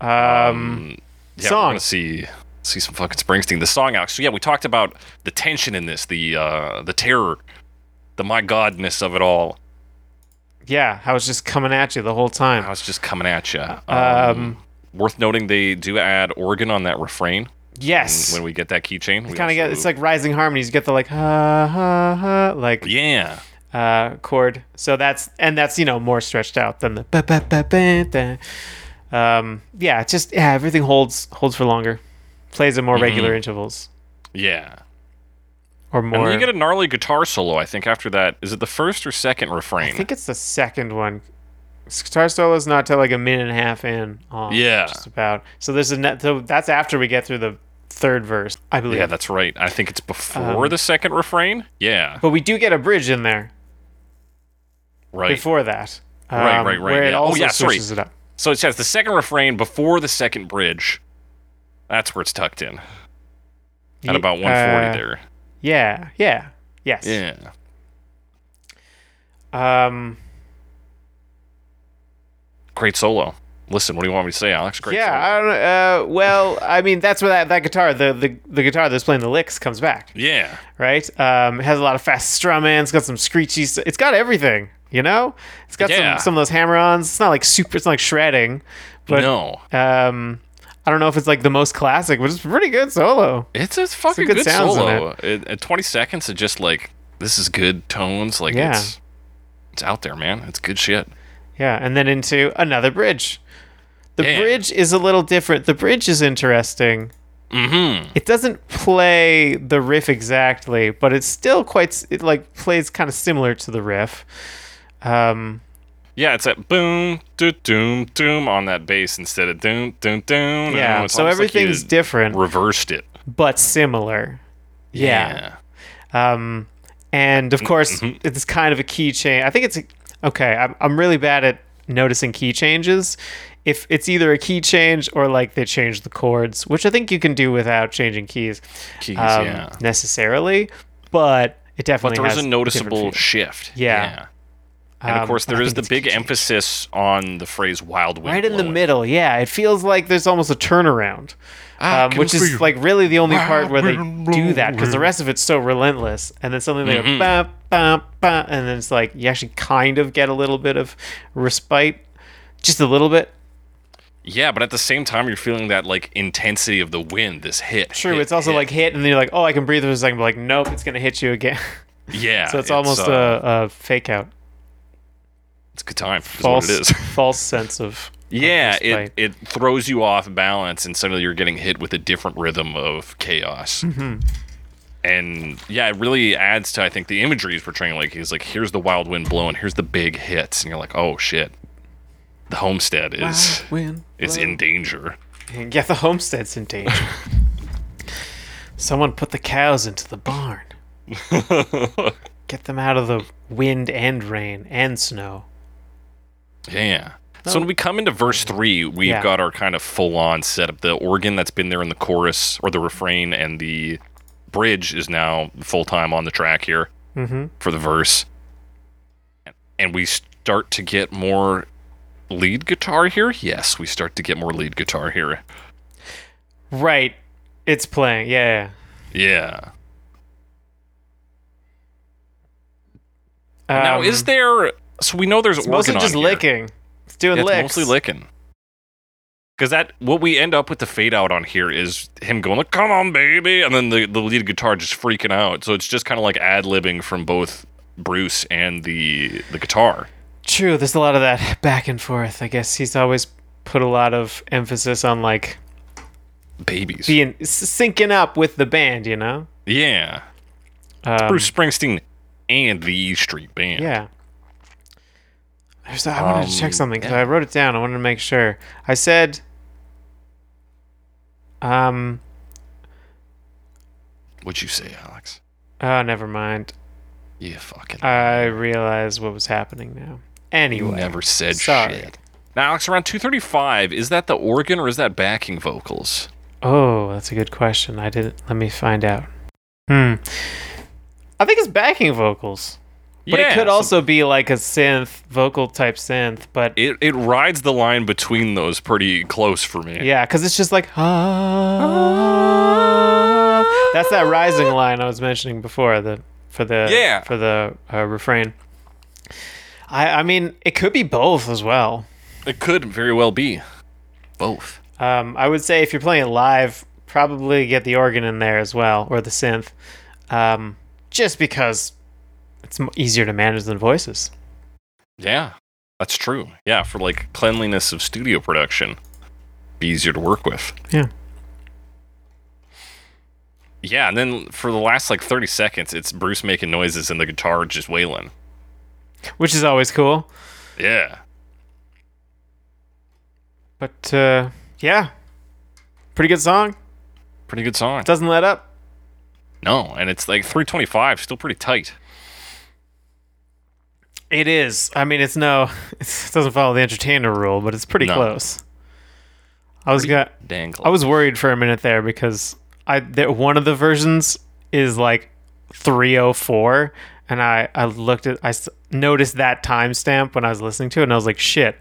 B: Um,
A: Yeah,
B: Song.
A: we're gonna see see some fucking Springsteen. The song, Alex. So yeah, we talked about the tension in this, the uh, the terror, the my godness of it all.
B: yeah, I was just coming at you the whole time.
A: I was just coming at you.
B: Um,
A: worth noting, they do add organ on that refrain
B: yes.
A: when we get that keychain. We
B: kind of get it's like rising harmonies. You get the like ha ha ha like
A: yeah.
B: uh, chord. So that's and that's you know more stretched out than the ba ba ba ba da. Um, yeah, it's just yeah, everything holds holds for longer, plays at more
A: Mm-hmm.
B: regular intervals
A: Yeah.
B: or
A: And
B: more.
A: then you get a gnarly guitar solo, I think, after that. Is it the first or second refrain?
B: I think it's the second one. Guitar solo is not till like a minute and a half in.
A: Yeah.
B: just about. So there's a net. So that's after we get through the third verse, I believe.
A: yeah, that's right. I think it's before
B: Um,
A: the second refrain. Yeah.
B: but we do get a bridge in there
A: Right.
B: before that.
A: Right,
B: um,
A: right, right,
B: Where it
A: yeah. Oh,
B: also
A: yeah, sorry.
B: it up.
A: So it says the second refrain before the second bridge. That's where it's tucked in. at about 140
B: uh,
A: there.
B: Yeah, yeah, yes.
A: Yeah.
B: Um,
A: Great solo. Listen, what do you want me to say, Alex? Great
B: yeah. I don't. Uh, well, I mean, that's where that, that guitar, the, the the guitar that's playing the licks, comes back,
A: yeah.
B: right? Um, it has a lot of fast strumming. It's got some screechy. It's got everything, you know. It's got
A: Yeah.
B: some some of those hammer-ons. It's not like super. It's not like shredding, but
A: no.
B: um, I don't know if it's like the most classic, but it's a pretty good solo.
A: It's a fucking
B: good
A: good,
B: sounds in
A: solo. It, at 20 seconds, it just like, this is good tones. Like,
B: Yeah.
A: it's it's out there, man. It's good shit.
B: Yeah, and then into another bridge. The
A: Yeah.
B: bridge is a little different. The bridge is interesting.
A: Mm-hmm.
B: It doesn't play the riff exactly, but it's still quite. It like plays kind of similar to the riff. Um,
A: Yeah, it's that boom, doo, doom, doom on that bass instead of doom, doom, doom.
B: yeah, so
A: almost like
B: everything's different,
A: Reversed it.
B: but similar. Yeah. Um, and of course,
A: mhm.
B: it's kind of a key change. I think it's okay. I'm I'm really bad at noticing key changes. If it's either a key change or like they change the chords, which I think you can do without changing keys,
A: Keys,
B: um,
A: yeah.
B: necessarily, but it definitely
A: But there was
B: has
A: a noticeable
B: feel.
A: shift.
B: Yeah.
A: And
B: Um,
A: of course,
B: I
A: there is the big
B: key change.
A: emphasis on the phrase "wild wind."
B: right in the middle. Yeah, it feels like there's almost a turnaround.
A: I
B: um, which is like really the only part where they do that because the rest of it's so relentless, and then suddenly they go bam, bam, bam, and then it's like you actually kind of get a little bit of respite, just a little bit.
A: Yeah, but at the same time, you're feeling that like intensity of the wind. This hit.
B: True,
A: hit,
B: it's also
A: hit.
B: like hit, and then you're like, oh, I can breathe for a second, but like, nope, it's gonna hit you again.
A: yeah.
B: so it's, almost
A: uh,
B: a, a fake out,
A: it's a good time.
B: False,
A: what it is.
B: false sense of. of
A: Yeah,
B: respite.
A: it, it throws you off balance, and suddenly you're getting hit with a different rhythm of chaos.
B: Mm-hmm.
A: And yeah, it really adds to I think the imagery he's portraying. Like he's like, here's the wild wind blowing, here's the big hits, and you're like, oh shit, the homestead is is in danger.
B: Yeah, the homestead's in danger. Someone put the cows into the barn. Get them out of the wind and rain and snow.
A: Yeah. So when we come into verse three, we've
B: Yeah.
A: got our kind of full on setup. The organ that's been there in the chorus or the refrain and the bridge is now full time on the track here
B: Mm-hmm.
A: for the verse. And we start to get more lead guitar here. Yes, we start to get more lead guitar here.
B: Right. It's playing. Yeah.
A: Yeah.
B: yeah.
A: now, is
B: Um,
A: there? So we know there's
B: It's mostly just licking. It's doing
A: Yeah, it's
B: licks.
A: mostly licking. Because that what we end up with the fade out on here is him going like, "Come on, baby," and then the the lead guitar just freaking out. So it's just kind of like ad libbing from both Bruce and the the guitar.
B: True. There's a lot of that back and forth. I guess he's always put a lot of emphasis on like
A: Babies.
B: being syncing up with the band. You know.
A: yeah,
B: Um,
A: Bruce Springsteen and the E Street Band.
B: Yeah. There's, I wanted to check
A: Um,
B: something because
A: yeah.
B: I wrote it down. I wanted to make sure. I said, um,
A: What'd you say, Alex?
B: oh, never mind.
A: Yeah, fucking
B: I realized what was happening now. Anyway,
A: never said
B: sorry.
A: shit. Now, Alex, around 235, is that the organ or is that backing vocals?
B: Oh, that's a good question. I didn't. Let me find out. Hmm. I think it's backing vocals, but it could
A: so
B: also be like a synth vocal type synth. But
A: it, it rides the line between those pretty close for me.
B: Yeah, because it's just like ah. That's that rising line I was mentioning before. The for the
A: Yeah.
B: for the uh, refrain. I I mean it could be both as well.
A: It could very well be both.
B: Um, I would say if you're playing live, probably get the organ in there as well or the synth, um, just because it's easier to manage than voices.
A: Yeah, that's true. Yeah, for like cleanliness of studio production, be easier to work with.
B: Yeah.
A: Yeah, and then for the last like 30 seconds, it's Bruce making noises and the guitar just wailing.
B: Which is always cool.
A: Yeah.
B: But uh, yeah, pretty good song.
A: Pretty good song.
B: Doesn't let up.
A: No, and it's like 325, still pretty tight.
B: It is. I mean, it's no. It doesn't follow the entertainer rule, but it's pretty
A: No.
B: close. I was got.
A: Dang
B: I was worried for a minute there because I there, one of the versions is like 304 and I I looked at I noticed that timestamp when I was listening to it and I was like shit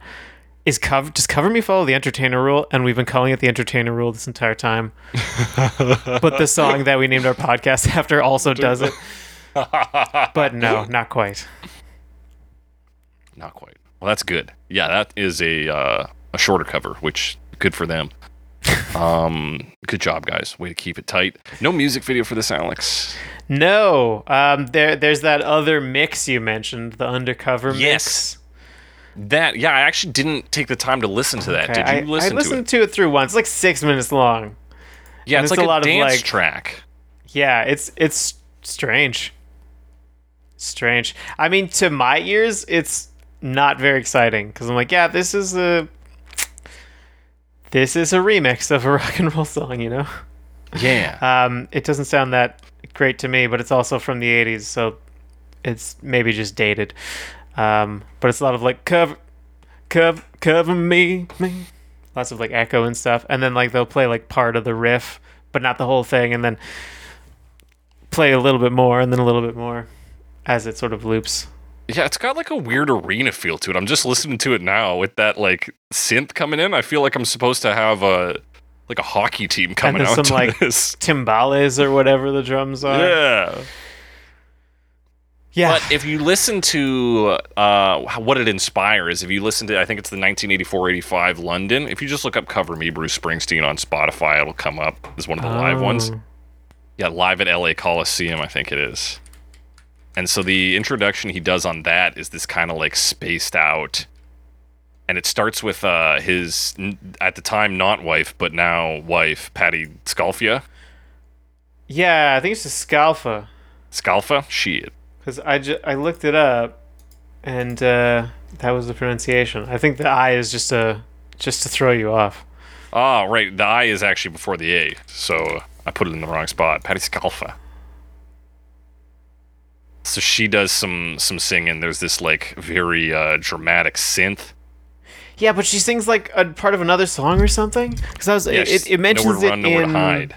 B: is cover does cover me follow the entertainer rule and we've been calling it the entertainer rule this entire time but the song that we named our podcast after also does it but no not quite
A: Not quite. Well, that's good. Yeah, that is a uh, a shorter cover, which good for them. um, good job, guys. Way to keep it tight. No music video for this, Alex.
B: no um there there's that other mix you mentioned the undercover mix
A: Yes. That yeah, I actually didn't take the time to listen to that.
B: Okay,
A: Did you
B: I,
A: listen
B: I listened
A: to it?
B: to it through once. It's like six minutes long.
A: Yeah, it's
B: it's
A: like
B: a lot of,
A: dance
B: like-
A: track.
B: Yeah, it's it's strange. Strange. I mean, to my ears, it's not very exciting because I'm like, yeah, this is a this is a remix of a rock and roll song, you know.
A: Yeah.
B: Um, it doesn't sound that great to me, but it's also from the '80s, so it's maybe just dated. Um, but it's a lot of like cover, cover, cover me, me. Lots of like echo and stuff, and then like they'll play like part of the riff, but not the whole thing, and then play a little bit more, and then a little bit more, as it sort of loops.
A: Yeah, it's got like a weird arena feel to it. I'm just listening to it now with that like synth coming in. I feel like I'm supposed to have a like a hockey team coming
B: there's
A: out
B: some,
A: to
B: like,
A: this.
B: Timbales or whatever the drums are.
A: Yeah.
B: yeah.
A: But if you listen to uh, what it inspires, if you listen to, I think it's the 1984-85 London. If you just look up "Cover Me" Bruce Springsteen on Spotify, it'll come up as one of the live ones.
B: Oh.
A: Yeah, live at LA Coliseum, I think it is. And so the introduction he does on that is this kind of like spaced out, and it starts with uh, his at the time not wife but now wife Patti Scalfia.
B: Yeah, I think it's just Scalfa.
A: Scalfa, shit.
B: Because I, ju- I looked it up, and uh, that was the pronunciation. I think the I is just a just to throw you off.
A: Ah, right. The I is actually before the A, so I put it in the wrong spot. Patti Scalfa. So she does some some singing. There's this like very uh, dramatic synth.
B: Yeah, but she sings like a part of another song or something. Because I was
A: Yeah,
B: it, it, it mentions
A: nowhere to
B: it
A: run, nowhere
B: in.
A: to hide.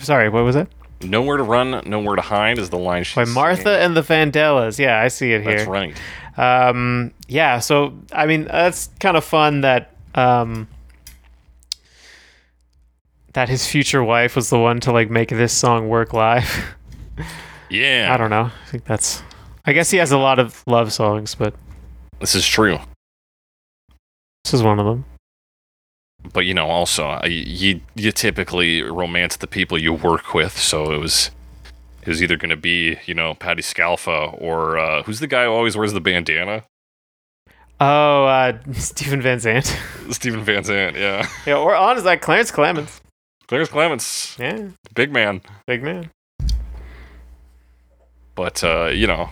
B: Sorry, what was it?
A: Nowhere to run, nowhere to hide is the line she's
B: By Martha
A: singing.
B: and the Vandellas. Yeah, I see it here.
A: That's right.
B: Um, yeah, so I mean that's kind of fun that um, that his future wife was the one to like make this song work live.
A: Yeah,
B: I don't know. I think that's. I guess he has a lot of love songs, but
A: this is true.
B: this is one of them.
A: But you know, also uh, you you typically romance the people you work with, so it was it was either going to be you know Patti Scalfa or uh, who's the guy who always wears the bandana?
B: Oh, uh, Steven Van Zandt.
A: Steven Van Zandt, yeah.
B: yeah, or honest, like Clarence Clemons.
A: Clarence Clements,
B: Yeah,
A: big man.
B: big man.
A: But uh, you know,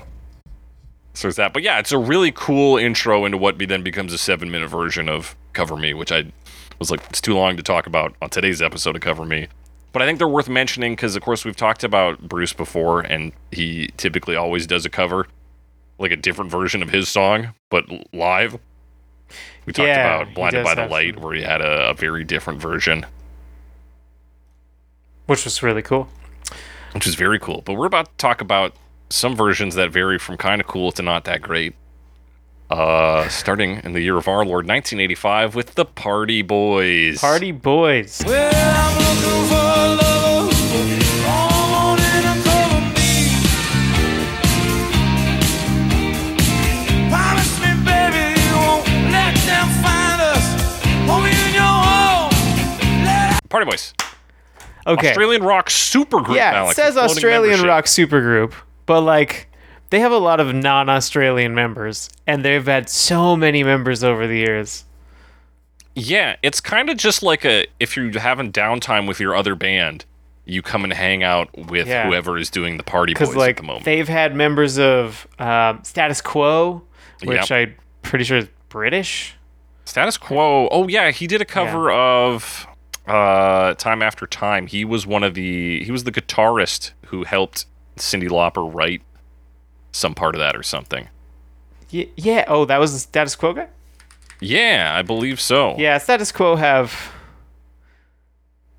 A: so there's that. But yeah, it's a really cool intro into what then becomes a seven minute version of Cover Me, which I was like, it's too long to talk about on today's episode of Cover Me. But I think they're worth mentioning because, of course, we've talked about Bruce before, and he typically always does a cover, like a different version of his song, but live. We talked
B: Yeah,
A: about Blinded by the Light,
B: some.
A: where he had a, a very different version,
B: Which was really cool.
A: which is very cool. But we're about to talk about some versions that vary from kind of cool to not that great. Uh, starting in the year of our Lord, 1985, with the Party Boys.
B: Party Boys.
C: Well, I'm looking for a lover who's strong and cover me. Promise me, baby, you won't let them find us. Hold me in your home. Let
A: Party Boys.
B: Okay.
A: Australian rock supergroup.
B: yeah,
A: Alex,
B: it says Australian
A: membership.
B: rock supergroup, but like they have a lot of non-Australian members, and they've had so many members over the years.
A: Yeah, it's kind of just like a if you're having downtime with your other band, you come and hang out with
B: Yeah.
A: whoever is doing the Party Boys
B: Because
A: at the moment.
B: they've had members of um, Status Quo, which
A: Yep.
B: I'm pretty sure is British.
A: Status Quo. Oh yeah, he did a cover of uh Time After Time. He was one of the he was the guitarist who helped Cyndi Lauper write some part of that or something.
B: Y- yeah. Oh, that was the Status Quo guy.
A: Yeah, I believe so.
B: Yeah, Status Quo have.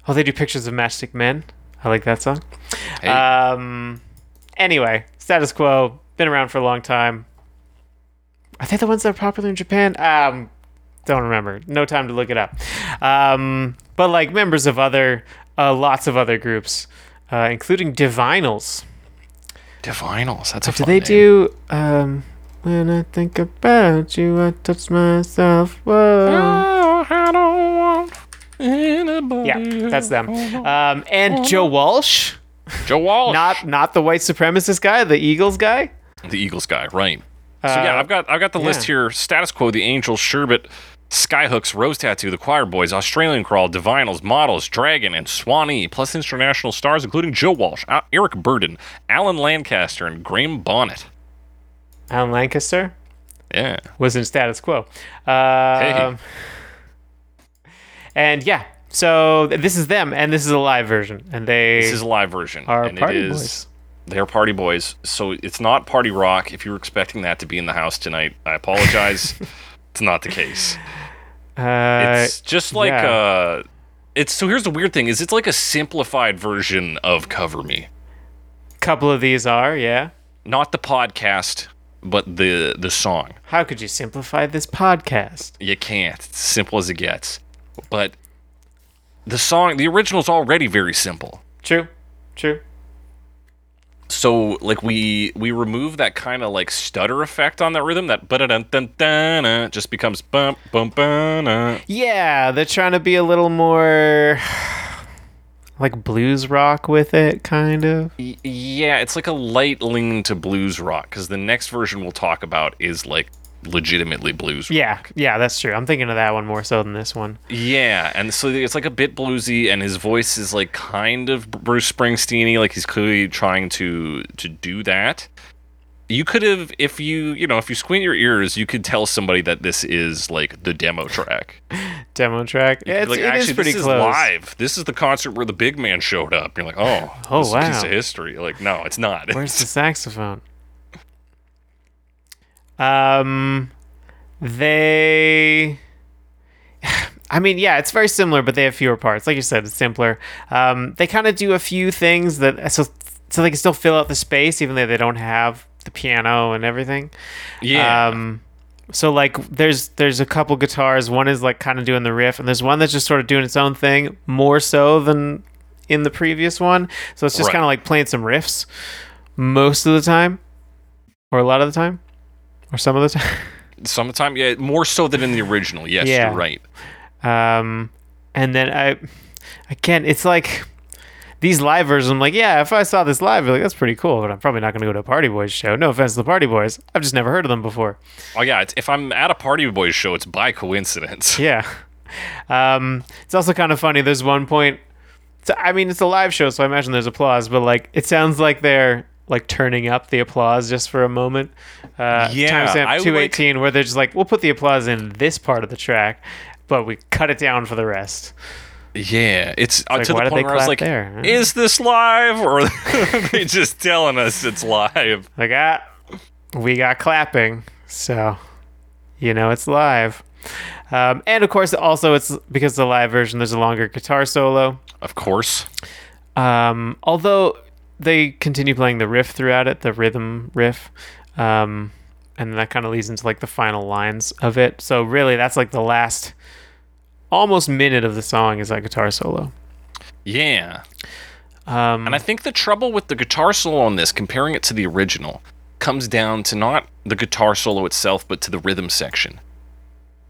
B: Oh, they do pictures of Matchstick Men. I like that song.
A: Hey.
B: Um. Anyway, status quo been around for a long time. Are they the ones that are popular in Japan? Um, don't remember. No time to look it up. Um, but like members of other, uh, lots of other groups, uh, including Divinyls.
A: Divinyls. That's a
B: Do
A: fun
B: they
A: name.
B: do? Um, when I think about you, I touch myself. Whoa.
A: Oh, I don't want anybody
B: Yeah, that's them. Um, and Joe Walsh,
A: Joe Walsh.
B: not not the white supremacist guy, the Eagles guy.
A: the Eagles guy, right? So yeah,
B: Uh,
A: I've got I've got the list
B: yeah.
A: here. Status quo: the Angels, Sherbet, Skyhooks, Rose Tattoo, the Choir Boys, Australian Crawl, Divinyls, Models, Dragon, and Swanee, plus international stars including Joe Walsh, uh, Eric Burdon, Alan Lancaster, and Graham Bonnet.
B: Alan Lancaster
A: Yeah.
B: was in status quo. Um, And yeah, so this is them, and this is a live version, and they
A: This is a live version, and
B: party
A: it is
B: boys.
A: they're party boys. So it's not party rock. If you were expecting that to be in the house tonight, I apologize. it's not the case.
B: Uh,
A: It's just like
B: yeah.
A: uh it's so here's the weird thing is it's like a simplified version of Cover Me.
B: couple of these are, yeah.
A: Not the podcast, but the the song.
B: How could you simplify this podcast?
A: You can't. It's simple as it gets. But the song, the original's already very simple.
B: True, true.
A: So like we we remove that kind of like stutter effect on that rhythm that but dun just becomes bump bump bum
B: Yeah, they're trying to be a little more like blues rock with it, kind of.
A: Yeah, it's like a light lean to blues rock because the next version we'll talk about is like legitimately blues.
B: Yeah, yeah, that's true. I'm thinking of that one more so than this one.
A: Yeah, and so it's like a bit bluesy, and his voice is like kind of Bruce Springsteen-y, like he's clearly trying to to do that. You could have, if you you know, if you squint your ears, you could tell somebody that this is like the demo track.
B: Demo track.
A: You'd
B: It's,
A: like,
B: it is
A: actually,
B: pretty
A: this
B: close.
A: is live. This is the concert where the big man showed up. You're like, oh,
B: Oh,
A: this is piece of history. Like, no, it's not.
B: Where's the saxophone? Um, they. I mean, yeah, it's very similar, but they have fewer parts. Like you said, it's simpler. Um, they kind of do a few things that so so they can still fill out the space, even though they don't have the piano and everything.
A: yeah.
B: Um, so like there's there's a couple guitars. One is like kind of doing the riff, and there's one that's just sort of doing its own thing more so than in the previous one. So it's just
A: Right.
B: kind of like playing some riffs most of the time, or a lot of the time, or some of the time.
A: Sometime, yeah, more so than in the original. Yes,
B: Yeah.
A: you're right.
B: Um, and then I, again, it's like these live versions. I'm like, yeah, if I saw this live, I'd be like that's pretty cool, but I'm probably not going to go to a Party Boys show. No offense to the Party Boys, I've just never heard of them before.
A: Oh yeah, it's, if I'm at a Party Boys show, it's by coincidence.
B: Yeah. Um, it's also kind of funny. There's one point. I mean, it's a live show, so I imagine there's applause, but like, it sounds like they're like turning up the applause just for a moment. Uh,
A: Yeah,
B: timestamp
A: I like-
B: 218, where they're just like, we'll put the applause in this part of the track, but we cut it down for the rest.
A: Yeah, it's, uh,
B: like,
A: to the point
B: they
A: where I was like,
B: there,
A: "Is this live?" Or are they just telling us it's live?
B: Like, ah, we got clapping, so you know it's live. Um, and of course, also it's because the live version. There's a longer guitar solo.
A: Of course.
B: Um, although they continue playing the riff throughout it, the rhythm riff, um, and that kind of leads into like the final lines of it. So really, that's like the last almost minute of the song is that guitar solo.
A: Yeah,
B: Um,
A: and I think the trouble with the guitar solo on this, comparing it to the original, comes down to not the guitar solo itself, but to the rhythm section.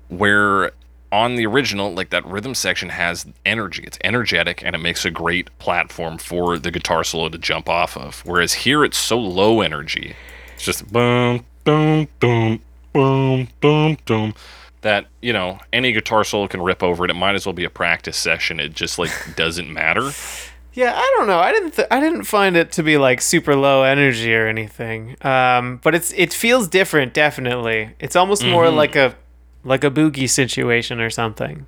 A: Where on the original, like that rhythm section has energy. It's energetic and it makes a great platform for the guitar solo to jump off of. Whereas here it's so low energy. It's just boom, boom, boom, boom, boom, boom. That, you know, any guitar solo can rip over it. It might as well be a practice session. It just like doesn't matter.
B: Yeah, I don't know. I didn't. Th- I didn't find it to be like super low energy or anything. Um, but it's it feels different. Definitely, it's almost more like a like a boogie situation or something.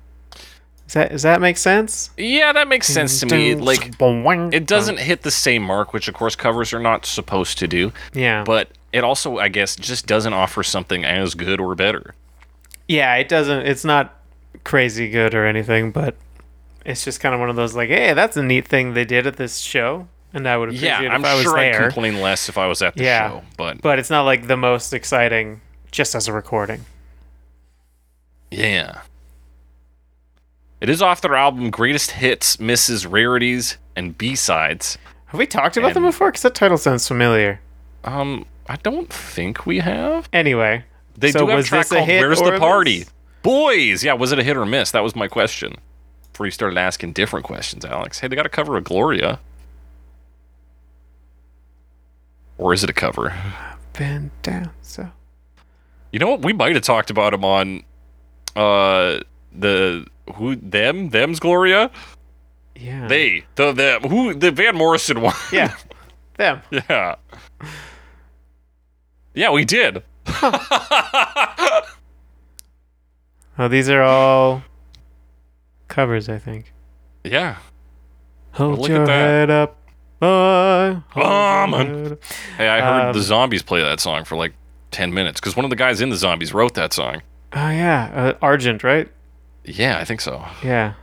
B: Does that does that make sense?
A: Yeah, that makes sense to me. Like it doesn't hit the same mark, which of course covers are not supposed to do,
B: Yeah,
A: but it also, I guess, just doesn't offer something as good or better.
B: yeah, it doesn't. It's not crazy good or anything, but it's just kind of one of those like, hey, that's a neat thing they did at this show, and I would appreciate
A: Yeah,
B: it
A: I'm
B: I was
A: sure I'd complain less if I was at the
B: Yeah.
A: show, but
B: but it's not like the most exciting just as a recording.
A: Yeah. It is off their album Greatest Hits, Misses Rarities, and B-Sides.
B: Have we talked about them before? Because that title sounds familiar.
A: Um, I don't think we have.
B: Anyway,
A: They
B: So
A: do have a track
B: a
A: called
B: hit
A: Where's the Party? Boys! Yeah, was it a hit or miss? That was my question. Before you started asking different questions, Alex. Hey, they got a cover of Gloria. Or is it a cover?
B: been down so.
A: You know what? We might have talked about him on uh the who them them's Gloria.
B: Yeah.
A: They the them who the Van Morrison one.
B: Yeah. Them.
A: yeah. Yeah, we did.
B: Oh, these are all covers, I think.
A: yeah.
B: Hold
A: look
B: your head up. boy. Hold
A: Come
B: your
A: on.
B: head up.
A: Hey, I heard
B: Um,
A: the Zombies play that song for like ten minutes because one of the guys in the Zombies wrote that song.
B: Oh yeah, uh, Argent, right?
A: Yeah, I think so.
B: Yeah.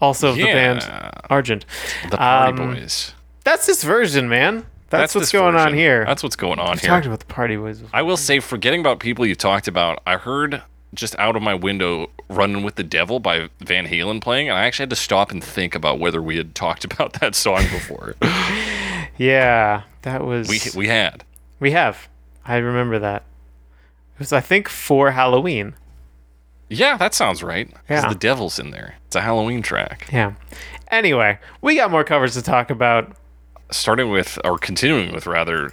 B: Also of the band Argent.
A: the Party
B: Um,
A: Boys.
B: That's this version, man. That's, what's
A: this
B: going on here.
A: That's what's going on
B: we
A: here.
B: talked about the Party Boys. before.
A: I will say, forgetting about people you talked about, I heard just out of my window "Running with the Devil" by Van Halen playing, and I actually had to stop and think about whether we had talked about that song before.
B: Yeah, that was
A: we we had.
B: we have. I remember that. It was I think for Halloween.
A: Yeah, that sounds right.
B: Yeah.
A: the devil's in there. It's a Halloween track.
B: Yeah. Anyway, we got more covers to talk about.
A: Starting with, or continuing with, rather,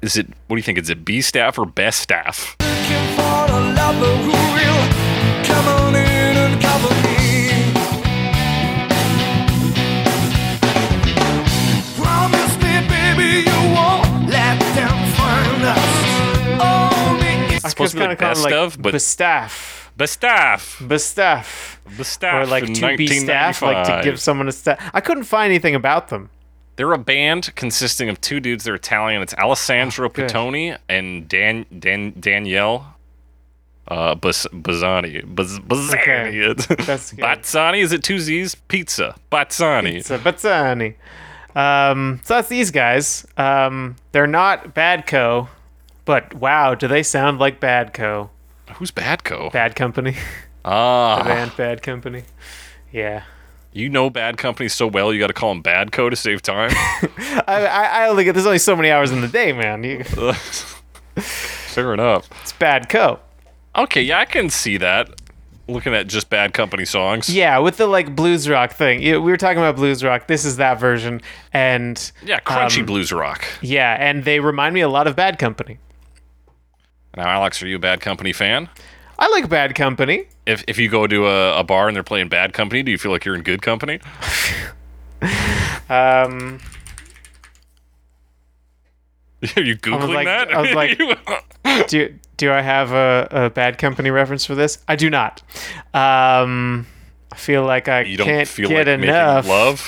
A: is it? What do you think? Is it B staff or best staff?
C: Looking for a lover who will come on in and cover me. Promise me, baby, you won't let them find us. If
B: I
A: supposed to be like best
B: like
A: of, but-
B: bestaff,
A: Best staff.
B: bestaff,
A: staff.
B: or like to be staff, like to give someone a staff. I couldn't find anything about them.
A: They're a band consisting of two dudes. They're Italian. It's Alessandro
B: Oh, good.
A: Pittoni and Dan, Dan Danielle uh, Bas- Bazzani. Baz- Bazzani.
B: That's good.
A: Bazzani. Is it two Z's? Pizza. Bazzani.
B: It's a Bazzani. Um, so that's these guys. Um, they're not Badco, but wow, do they sound like Badco?
A: Who's Badco?
B: Bad Company,
A: Ah, the
B: band Bad Company. Yeah,
A: you know Bad Company so well, you got to call him Badco to save time.
B: I, I, I only get there's only so many hours in the day, man. You,
A: Fair enough.
B: it's Badco.
A: Okay, yeah, I can see that. Looking at just Bad Company songs.
B: Yeah, with the like blues rock thing. We were talking about blues rock. This is that version, and
A: Yeah, crunchy
B: Um,
A: blues rock.
B: yeah, and they remind me a lot of Bad Company.
A: Now, Alex, are you a Bad Company fan?
B: I like Bad Company.
A: If if you go to a, a bar and they're playing Bad Company, do you feel like you're in good company?
B: Um,
A: Are you googling
B: like-
A: that?
B: I was like- do do I have a, a Bad Company reference for this? I do not. Um, I feel like I
A: you don't
B: can't
A: feel
B: get
A: like
B: enough.
A: love.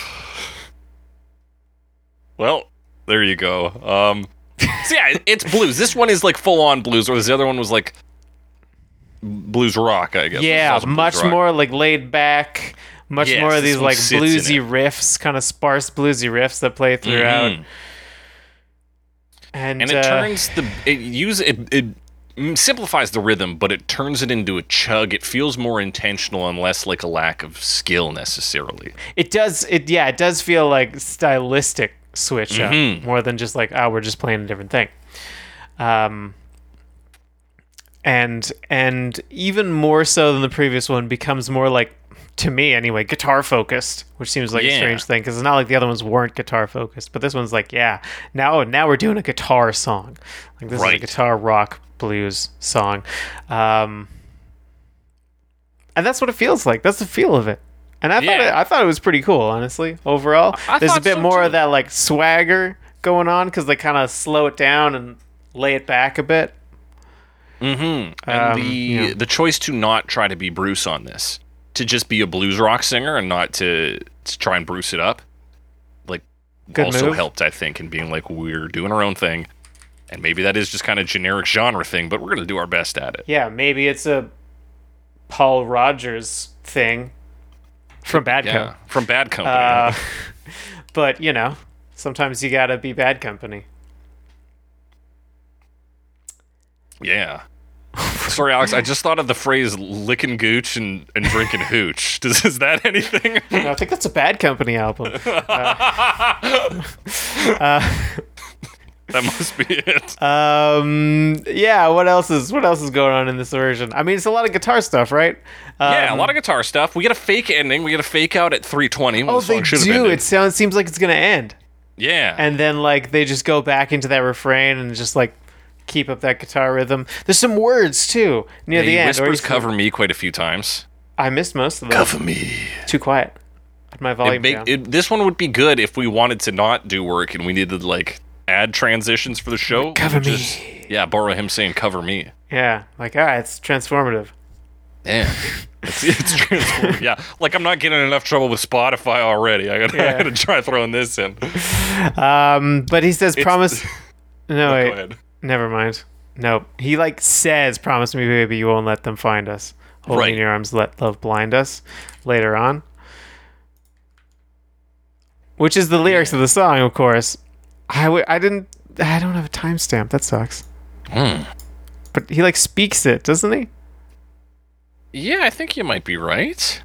A: Well, there you go. Um, so yeah, it's blues. This one is like full on blues, whereas the other one was like blues rock. I guess.
B: Yeah, much
A: rock.
B: more like laid back. Much
A: Yes,
B: more of these like bluesy riffs, kind of sparse bluesy riffs that play throughout.
A: Mhm.
B: And,
A: and it
B: uh,
A: turns the it use it it simplifies the rhythm, but it turns it into a chug. It feels more intentional and less like a lack of skill necessarily.
B: it does it yeah it does feel like stylistic switch
A: Mhm.
B: up more than just like oh we're just playing a different thing. Um and and even more so than the previous one becomes more like to me anyway guitar focused which seems like a strange thing because it's not like the other ones weren't guitar focused but this one's like yeah now now we're doing a guitar song. Like this is a guitar rock blues song. Um and that's what it feels like. That's the feel of it and I thought
A: Yeah.
B: it, I thought it was pretty cool, honestly. Overall,
A: I
B: there's a bit
A: so,
B: more
A: too.
B: of that like swagger going on because they kind of slow it down and lay it back a bit.
A: Mm-hmm. And
B: Um,
A: the
B: yeah.
A: the choice to not try to be Bruce on this, to just be a blues rock singer and not to, to try and Bruce it up, like
B: Good
A: also
B: move.
A: helped, I think, in being like we're doing our own thing, and maybe that is just kind of generic genre thing, but we're gonna do our best at it.
B: Yeah, maybe it's a Paul Rodgers thing from Bad
A: Yeah,
B: Company.
A: from Bad Company.
B: Uh, but you know, sometimes you gotta be bad company.
A: yeah. Sorry, Alex. I just thought of the phrase "licking gooch" and, and drinking hooch. Does is that anything?
B: No, I think that's a Bad Company album.
A: that must be it.
B: Um, yeah. What else is what else is going on in this version? I mean, it's a lot of guitar stuff, right? Um,
A: yeah, a lot of guitar stuff. We get a fake ending. We get a fake out at 320.
B: Oh,
A: the
B: they do. It sounds seems like it's gonna end,
A: yeah.
B: and then like they just go back into that refrain and just like keep up that guitar rhythm. There's some words too near
A: Yeah,
B: the end. or
A: whispers "cover me" quite a few times.
B: I missed most of them.
A: Cover me.
B: Too quiet. Had my
A: It
B: volume
A: make,
B: down.
A: it, this one would be good if we wanted to not do work and we needed like add transitions for the show.
B: Cover me.
A: Yeah, borrow him saying "cover me."
B: yeah, like ah, it's transformative.
A: Yeah. It's, it's transformative. yeah, like I'm not getting enough trouble with Spotify already. I gotta, I gotta try throwing this in.
B: Um, but he says, "Promise." No, wait. Never mind. Nope. He like says, "Promise me, baby, you won't let them find us. Holding
A: Right.
B: your arms, let love blind us." Later on, which is the lyrics of the song, of course. I w- I didn't. I don't have a timestamp. That sucks.
A: Hmm.
B: But he like speaks it, doesn't he?
A: Yeah, I think you might be right.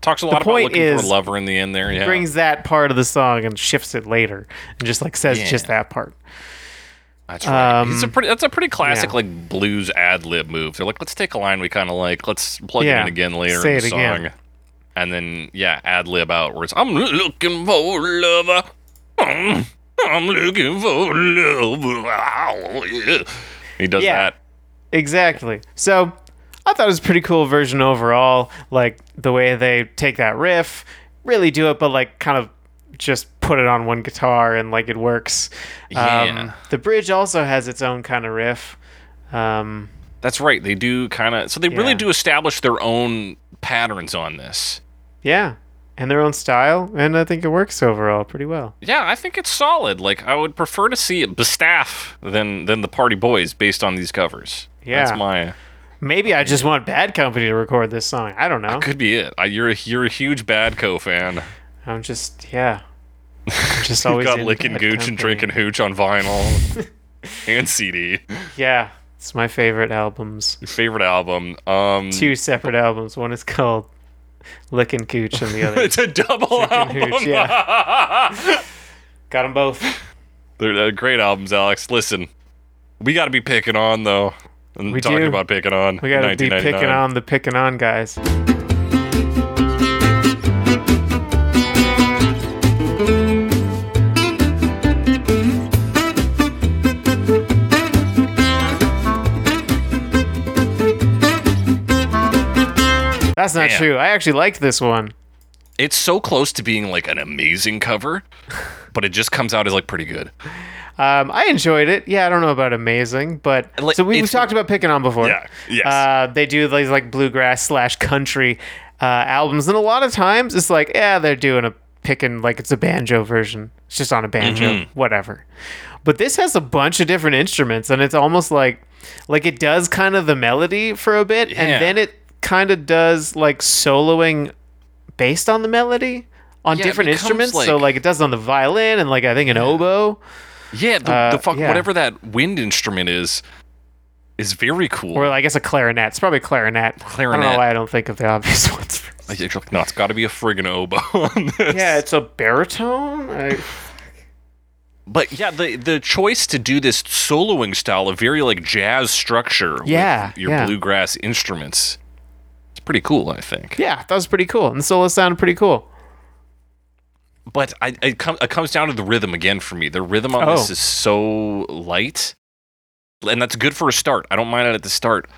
A: Talks a lot about
B: point
A: looking
B: is,
A: for a lover in the end there. Yeah.
B: Brings that part of the song and shifts it later, and just like says
A: Yeah.
B: just that part.
A: That's right.
B: Um,
A: it's a pretty. That's a pretty classic
B: yeah.
A: like blues ad lib move. They're like, let's take a line we kind of like, let's plug it in again later
B: say
A: in the
B: it
A: song,
B: again.
A: And then yeah, ad lib outwards. I'm looking for. Mm, I'm looking for a lover. He does
B: Yeah.
A: that.
B: Exactly. So I thought it was a pretty cool version overall. Like the way they take that riff, really do it, but like kind of just put it on one guitar and like it works.
A: Yeah.
B: Um, the bridge also has its own kind of riff. Um,
A: That's right. They do kind of. So they really do establish their own patterns on this.
B: Yeah, and their own style, and I think it works overall pretty well.
A: Yeah, I think it's solid. Like I would prefer to see the staff than than the Party Boys based on these covers.
B: Yeah.
A: that's my.
B: Maybe I just want Bad Company to record this song. I don't know.
A: Could be it. I, you're a, you're a huge Bad Co fan.
B: I'm just yeah. I'm just always
A: got licking
B: Bad
A: gooch and drinking hooch on vinyl and CD.
B: Yeah, it's my favorite albums.
A: Your favorite album? Um,
B: two separate albums. One is called Lickin' Cooch, and the other
A: it's a double album.
B: Hooch, yeah. got them both.
A: They're uh, great albums, Alex. Listen, we got to be picking on though. And
B: We
A: talking
B: do.
A: about picking on.
B: We gotta be picking on the picking on guys. That's not
A: Man.
B: true. I actually liked this one.
A: It's so close to being like an amazing cover, but it just comes out as like pretty good.
B: Um, I enjoyed it. Yeah, I don't know about amazing, but
A: Like,
B: so we, we've talked about picking on before.
A: Yeah. Yes.
B: Uh, they do these like bluegrass slash country uh, albums, and a lot of times it's like, yeah, they're doing a picking like it's a banjo version. It's just on a banjo,
A: Mm-hmm.
B: whatever. But this has a bunch of different instruments, and it's almost like like it does kind of the melody for a bit,
A: Yeah.
B: and then it kind of does like soloing based on the melody on
A: Yeah,
B: different
A: becomes,
B: instruments. so
A: like-
B: like it does on the violin and like I think an oboe.
A: yeah, the,
B: uh,
A: the fuck
B: yeah.
A: whatever that wind instrument is is very cool.
B: Or I guess a clarinet. It's probably a clarinet. I don't
A: Clarinet.
B: know why I don't think of the obvious ones.
A: Like, like, no, it's got to be a friggin' oboe on this.
B: yeah, it's a baritone. I,
A: But yeah, the the choice to do this soloing style, a very like jazz structure,
B: Yeah,
A: with your
B: yeah.
A: bluegrass instruments, pretty cool, I think.
B: yeah, that was pretty cool, and the solo sounded pretty cool.
A: But I, it, com- it comes down to the rhythm again for me. The rhythm on
B: Oh.
A: this is so light, and that's good for a start. I don't mind it at the start,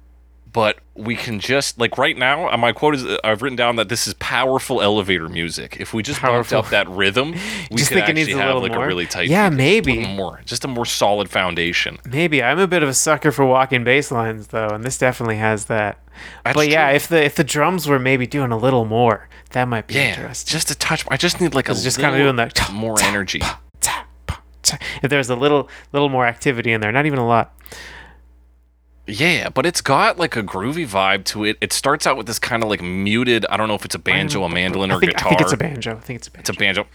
A: but we can just like right now. uh, My quote is uh, I've written down that this is powerful elevator music. If we just
B: Powerful.
A: bumped up that rhythm, we
B: Just
A: could
B: think it needs a
A: have
B: little
A: like
B: more?
A: a really tight.
B: Yeah,
A: beat.
B: maybe.
A: A little more, just a more solid foundation.
B: Maybe I'm a bit of a sucker for walking bass lines though, and this definitely has that.
A: That's
B: but yeah,
A: true.
B: if the if the drums were maybe doing a little more, that might be
A: Yeah,
B: interesting.
A: just a touch. I just need like a
B: just
A: little
B: kinda doing that
A: more energy.
B: Ta, pa, ta. If there's a little little more activity in there, not even a lot.
A: Yeah, but it's got like a groovy vibe to it. It starts out with this kind of like muted. I don't know if it's a banjo, a mandolin, or
B: I think,
A: guitar.
B: I think it's a banjo. I think it's a banjo.
A: It's a banjo.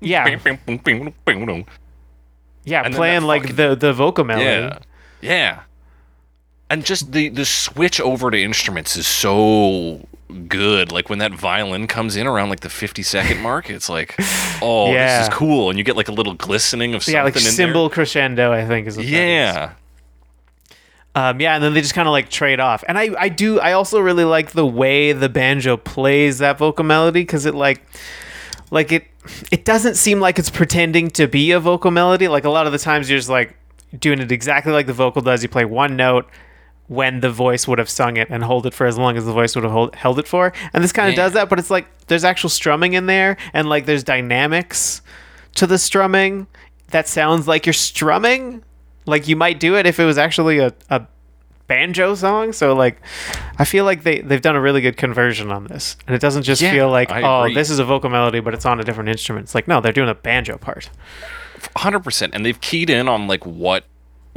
B: Yeah. yeah,
A: and
B: playing like
A: fucking-
B: the the vocal melody.
A: Yeah. Yeah. And just the the switch over to instruments is so good. Like when that violin comes in around like the 50 second mark, it's like, oh,
B: Yeah.
A: this is cool. And you get like a little glistening of something
B: Yeah, like cymbal crescendo. I think is what
A: there.
B: That is.
A: Yeah.
B: Um, yeah, and then they just kind of like trade off. And I, I do, I also really like the way the banjo plays that vocal melody because it like, like it, it doesn't seem like it's pretending to be a vocal melody. Like a lot of the times you're just like doing it exactly like the vocal does. You play one note when the voice would have sung it and hold it for as long as the voice would have hold, held it for. And this kind of
A: Yeah.
B: does that, but it's like there's actual strumming in there and like there's dynamics to the strumming that sounds like you're strumming. Like you might do it if it was actually a, a banjo song. So like I feel like they, they've done a really good conversion on this. And it doesn't just
A: Yeah,
B: feel like,
A: I
B: oh,
A: agree.
B: this is a vocal melody, but it's on a different instrument. It's like, no, they're doing a banjo part.
A: 100%. And they've keyed in on like what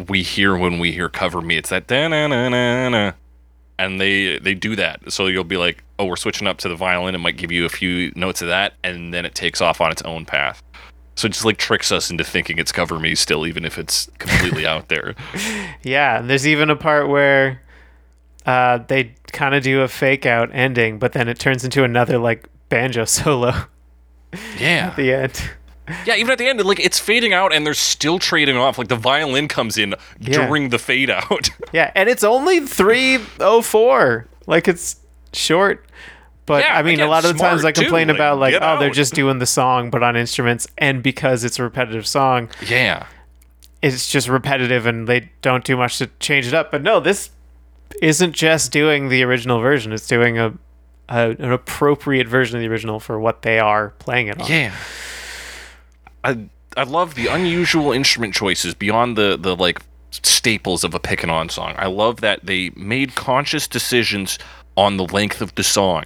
A: we hear when we hear cover me. It's that da na na na na. And they they do that. So you'll be like, oh, we're switching up to the violin. It might give you a few notes of that, and then it takes off on its own path. So it just like tricks us into thinking it's cover me still, even if it's completely out there.
B: Yeah, and there's even a part where uh, they kind of do a fake out ending, but then it turns into another like banjo solo
A: Yeah.
B: at the end.
A: Yeah, even at the end, like it's fading out and they're still trading off. Like the violin comes in
B: Yeah.
A: during the fade out.
B: Yeah, and it's only 304. Like it's short. But
A: Yeah,
B: I mean, a lot of the times I
A: too,
B: complain
A: like,
B: about like,
A: get
B: oh, they're just doing the song but on instruments and because it's a repetitive song,
A: yeah.
B: it's just repetitive and they don't do much to change it up. But no, this isn't just doing the original version. It's doing a, a an appropriate version of the original for what they are playing it on.
A: Yeah. I I love the unusual instrument choices beyond the the like staples of a Picking On song. I love that they made conscious decisions on the length of the song.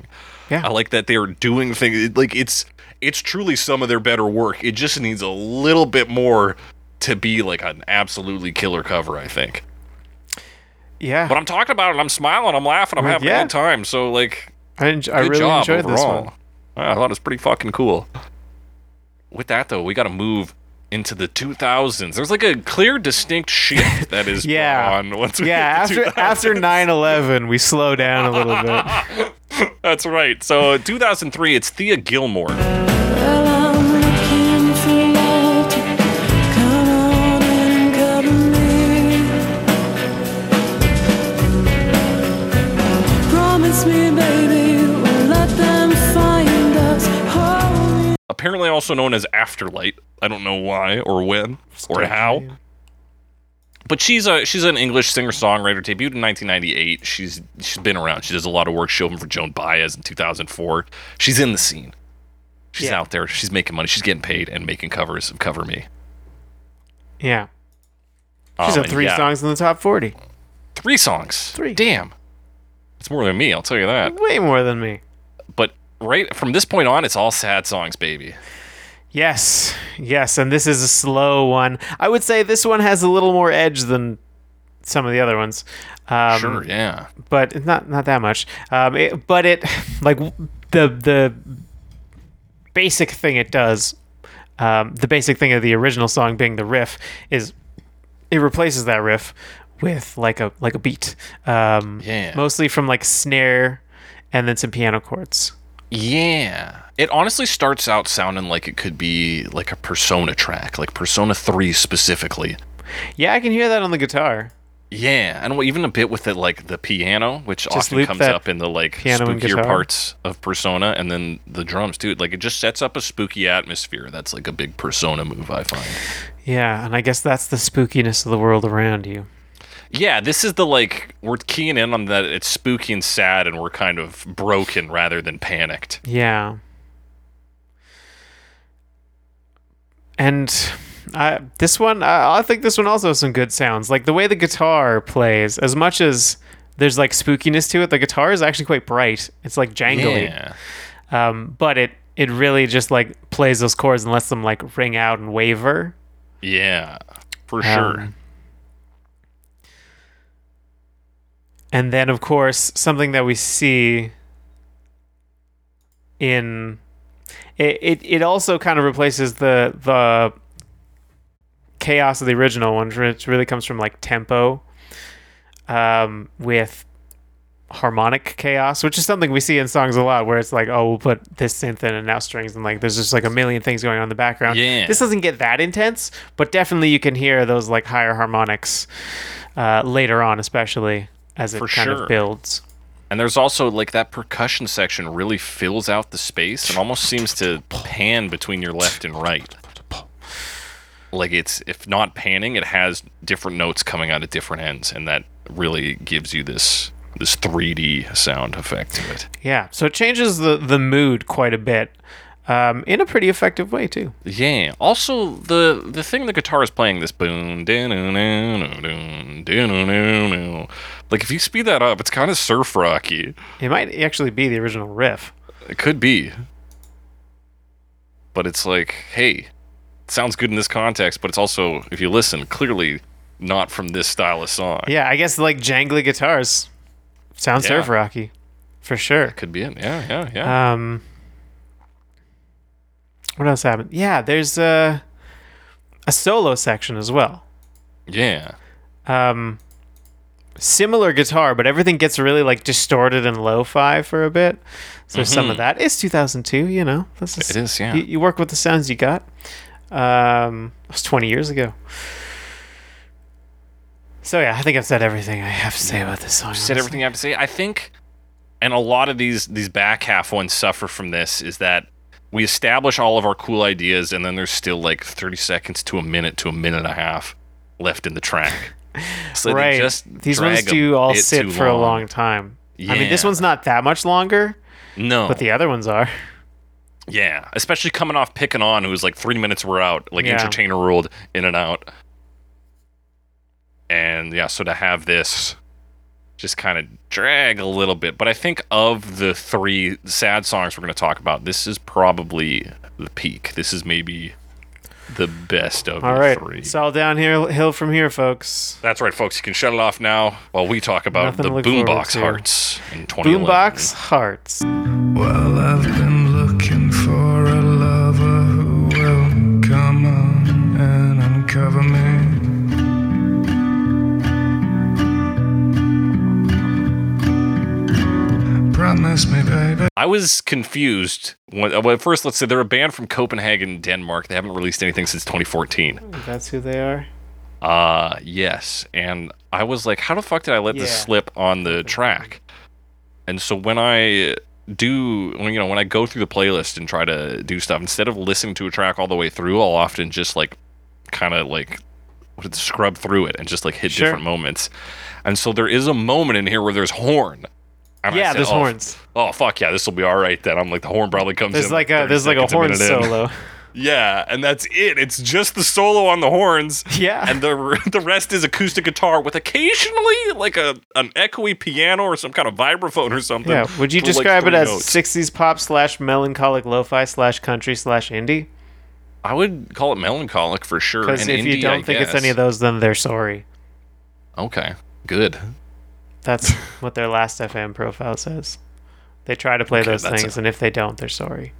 B: Yeah.
A: I like that they're doing things like it's it's truly some of their better work. It just needs a little bit more to be like an absolutely killer cover, I think.
B: Yeah.
A: But I'm talking about it, I'm smiling, I'm laughing, I'm having
B: yeah.
A: a good time. So like
B: I, en- I really enjoyed this one.
A: I thought it was pretty fucking cool. With that though, we got to move into the 2000s. There's like a clear, distinct shift that is
B: Yeah.
A: on once we
B: Yeah, after after 9/11, we slow down a little bit.
A: That's right. So 2003, it's Thea Gilmore. Apparently, also known as Afterlight. I don't know why or when or how. but she's a she's an English singer songwriter. Debuted in 1998. She's she's been around. She does a lot of work. She opened for Joan Baez in 2004. She's in the scene. She's
B: Yeah.
A: out there. She's making money. She's getting paid and making covers of Cover Me.
B: Yeah. She's
A: Um,
B: had
A: and
B: three
A: yeah,
B: songs in the top 40.
A: Three songs.
B: Three.
A: Damn. It's more than me. I'll tell you that.
B: Way more than me.
A: Right from this point on, it's all sad songs, baby.
B: Yes. Yes, and this is a slow one. I would say this one has a little more edge than some of the other ones. Um,
A: sure. Yeah.
B: but not not that much. Um, it, but it like the the basic thing it does, um, the basic thing of the original song being the riff is it replaces that riff with like a like a beat. Um,
A: Yeah.
B: mostly from like snare and then some piano chords.
A: Yeah. It honestly starts out sounding like it could be like a Persona track, like Persona 3 specifically.
B: Yeah, I can hear that on the guitar.
A: Yeah, and even a bit with it, like the piano, which
B: Just
A: often comes up in the like spookier parts of Persona, and then the drums too. Like it just sets up a spooky atmosphere. That's like a big Persona move, I find.
B: Yeah, and I guess that's the spookiness of the world around you.
A: Yeah, this is the like we're keying in on that it's spooky and sad, and we're kind of broken rather than panicked.
B: Yeah. And I, this one, I, I think this one also has some good sounds. Like the way the guitar plays, as much as there's like spookiness to it, the guitar is actually quite bright. It's like jangly.
A: Yeah,
B: Um, but it it really just like plays those chords and lets them like ring out and waver.
A: yeah, for sure.
B: And then of course something that we see in it, it, it also kind of replaces the the chaos of the original one which really comes from like tempo um, with harmonic chaos which is something we see in songs a lot where it's like oh we'll put this synth in and now strings and like there's just like a million things going on in the background
A: Yeah.
B: this doesn't get that intense but definitely you can hear those like higher harmonics uh, later on especially as it
A: For
B: kind
A: sure.
B: of builds
A: And there's also like that percussion section really fills out the space and almost seems to pan between your left and right. Like it's if not panning, it has different notes coming out at different ends, and that really gives you this this 3D sound effect to it.
B: Yeah, so it changes the the mood quite a bit, um, in a pretty effective way too.
A: Yeah. Also, the the thing the guitar is playing this boom, like if you speed that up, it's kind of surf rocky.
B: It might actually be the original riff.
A: It could be. But it's like, hey, it sounds good in this context, but it's also, if you listen, clearly not from this style of song.
B: Yeah, I guess like jangly guitars sound
A: Yeah.
B: surf rocky, for sure.
A: Could be it. Yeah, yeah, yeah.
B: Um, what else happened? Yeah, there's a a solo section as well.
A: yeah.
B: Um, similar guitar, but everything gets really like distorted and lo-fi for a bit. So there's some of that is 2002, you know. This is,
A: Mm-hmm. It is, yeah.
B: You, you work with the sounds you got. Um, it was 20 years ago. So yeah, I think I've said everything I have to say about this song.
A: said everything you have to say. I think, and a lot of these these back half ones suffer from this. Is that we establish all of our cool ideas, and then there's still like 30 seconds to a minute to a minute and a half left in the track. So they
B: right.
A: just
B: These ones do all sit for a long time. yeah. I mean, this one's not that much longer,
A: No,
B: but the other ones are.
A: Yeah, especially coming off picking on, who was like three minutes we're out, like
B: Yeah.
A: entertainer ruled in and out. And yeah, so to have this just kind of drag a little bit, but I think of the three sad songs we're going to talk about, this is probably the peak. This is maybe the best of
B: All
A: the
B: right,
A: three.
B: it's all downhill hill from here, folks.
A: That's right, folks. You can shut it off now while we talk about
B: Nothing
A: the
B: to look
A: Boombox. Hearts in 2011.
B: Boombox Hearts.
D: Well, Promise me, baby.
A: I was confused. When, well, first, let's say they're a band from Copenhagen, Denmark. They haven't released anything since 2014.
B: That's who they are.
A: Uh, yes. And I was like, how the fuck did I let this slip on the track? And so when I do, when, you know, when I go through the playlist and try to do stuff, instead of listening to a track all the way through, I'll often just like kind of like what is it, scrub through it and just like hit
B: Sure.
A: different moments. And so there is a moment in here where there's horn. And
B: Yeah,
A: said,
B: there's
A: "Oh,
B: horns.
A: Oh fuck yeah, this will be all right then. I'm like the horn probably comes
B: There's
A: in.
B: like a there's like a horn
A: in.
B: solo.
A: Yeah, and that's it. It's just the solo on the horns.
B: Yeah.
A: And the the rest is acoustic guitar with occasionally like a an echoey piano or some kind of vibraphone or something.
B: Yeah. Would you
A: for, like,
B: describe it as
A: notes.
B: 60s pop slash melancholic lo-fi slash country slash indie?
A: I would call it melancholic for sure.
B: Because
A: and
B: if you don't
A: I
B: think it's any of those, then they're sorry.
A: Okay, good.
B: That's what their last FM profile says. They try to play
A: Okay,
B: those things,
A: a-
B: and if they don't, they're sorry.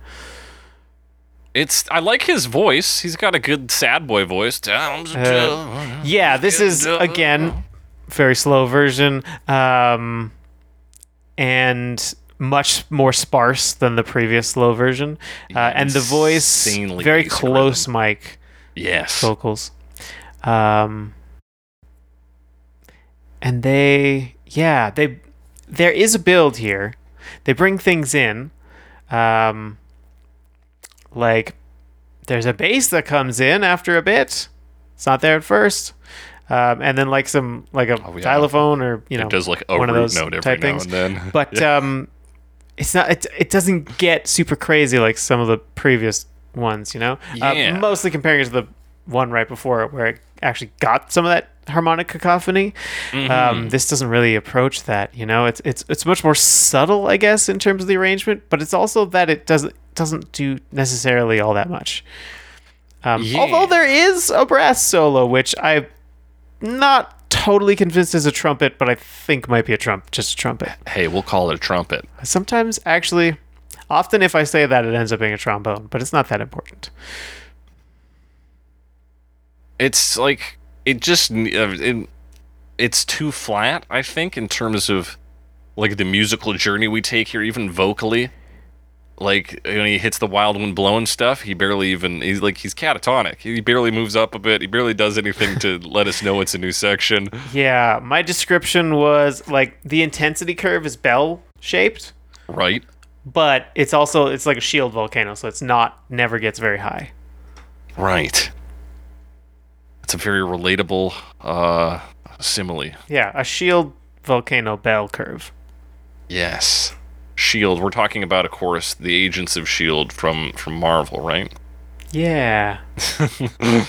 A: It's I like his voice. He's got a good sad boy voice.
B: Uh, Yeah, this is again very slow version, um, and much more sparse than the previous slow version. Uh, and the voice
A: Insanely
B: very close mic
A: yes.
B: vocals. Um, and they, yeah, they, there is a build here. They bring things in, um, like there's a bass that comes in after a bit. It's not there at first. Um, and then like some like a
A: Oh, yeah.
B: xylophone or you know
A: it does like a
B: one of those
A: note every
B: type
A: now
B: things.
A: and then.
B: But
A: yeah.
B: um it's not It, it doesn't get super crazy like some of the previous ones. You know,
A: Yeah.
B: uh, mostly comparing it to the one right before it, where it actually got some of that harmonic cacophony.
A: Mm-hmm.
B: Um, this doesn't really approach that. You know, it's it's it's much more subtle, I guess, in terms of the arrangement. But it's also that it doesn't doesn't do necessarily all that much. Um,
A: Yeah.
B: Although there is a brass solo, which I'm not totally convinced is a trumpet, but I think might be a trump, just a trumpet.
A: Hey, we'll call it a trumpet.
B: Sometimes, actually, often if I say that, it ends up being a trombone, but it's not that important.
A: It's like it just uh, it, it's too flat. I think in terms of like the musical journey we take here, even vocally. Like when he hits the wild wind blowing stuff, he barely even he's like he's catatonic. He barely moves up a bit. He barely does anything to let us know it's a new section.
B: Yeah, my description was like the intensity curve is bell shaped,
A: Right?
B: but it's also it's like a shield volcano, so it's not never gets very high.
A: Right. It's a very relatable uh simile.
B: Yeah, a shield volcano bell curve.
A: Yes. Shield. We're talking about, of course, the agents of Shield from from Marvel, right?
B: Yeah.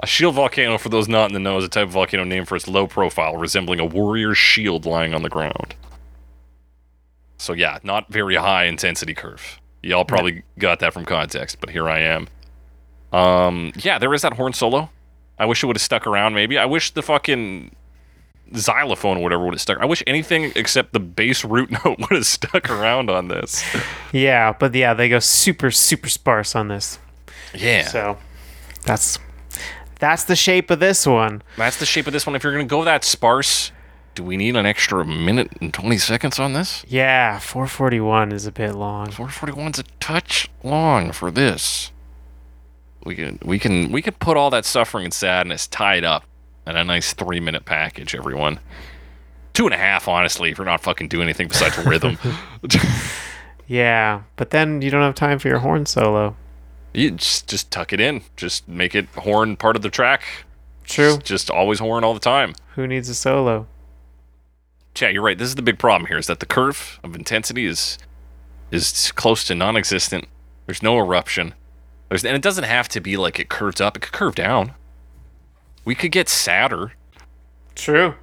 A: A shield volcano, for those not in the know, is a type of volcano named for its low profile, resembling a warrior's shield lying on the ground. So yeah, not very high intensity curve. Y'all probably got that from context, but here I am. Um, yeah, there is that horn solo. I wish it would have stuck around. Maybe I wish the fucking xylophone or whatever would have stuck. I wish anything except the bass root note would have stuck around on this.
B: Yeah, but yeah, they go super super sparse on this.
A: Yeah,
B: So that's that's the shape of this one.
A: that's the shape of this one. If you're gonna go that sparse, do we need an extra minute and twenty seconds on this?
B: Yeah, 441 is a bit long.
A: 441's a touch long for this. We can we can we can put all that suffering and sadness tied up in a nice three minute package, everyone. Two and a half, honestly, if you're not fucking doing anything besides rhythm.
B: Yeah, but then you don't have time for your horn solo.
A: you just just tuck it in. Just make it horn part of the track.
B: True.
A: Just, just always horn all the time.
B: Who needs a solo?
A: Yeah, you're right. This is the big problem here is that the curve of intensity is is close to non-existent. There's no eruption. There's and it doesn't have to be like it curves up. It could curve down. We could get sadder.
B: True.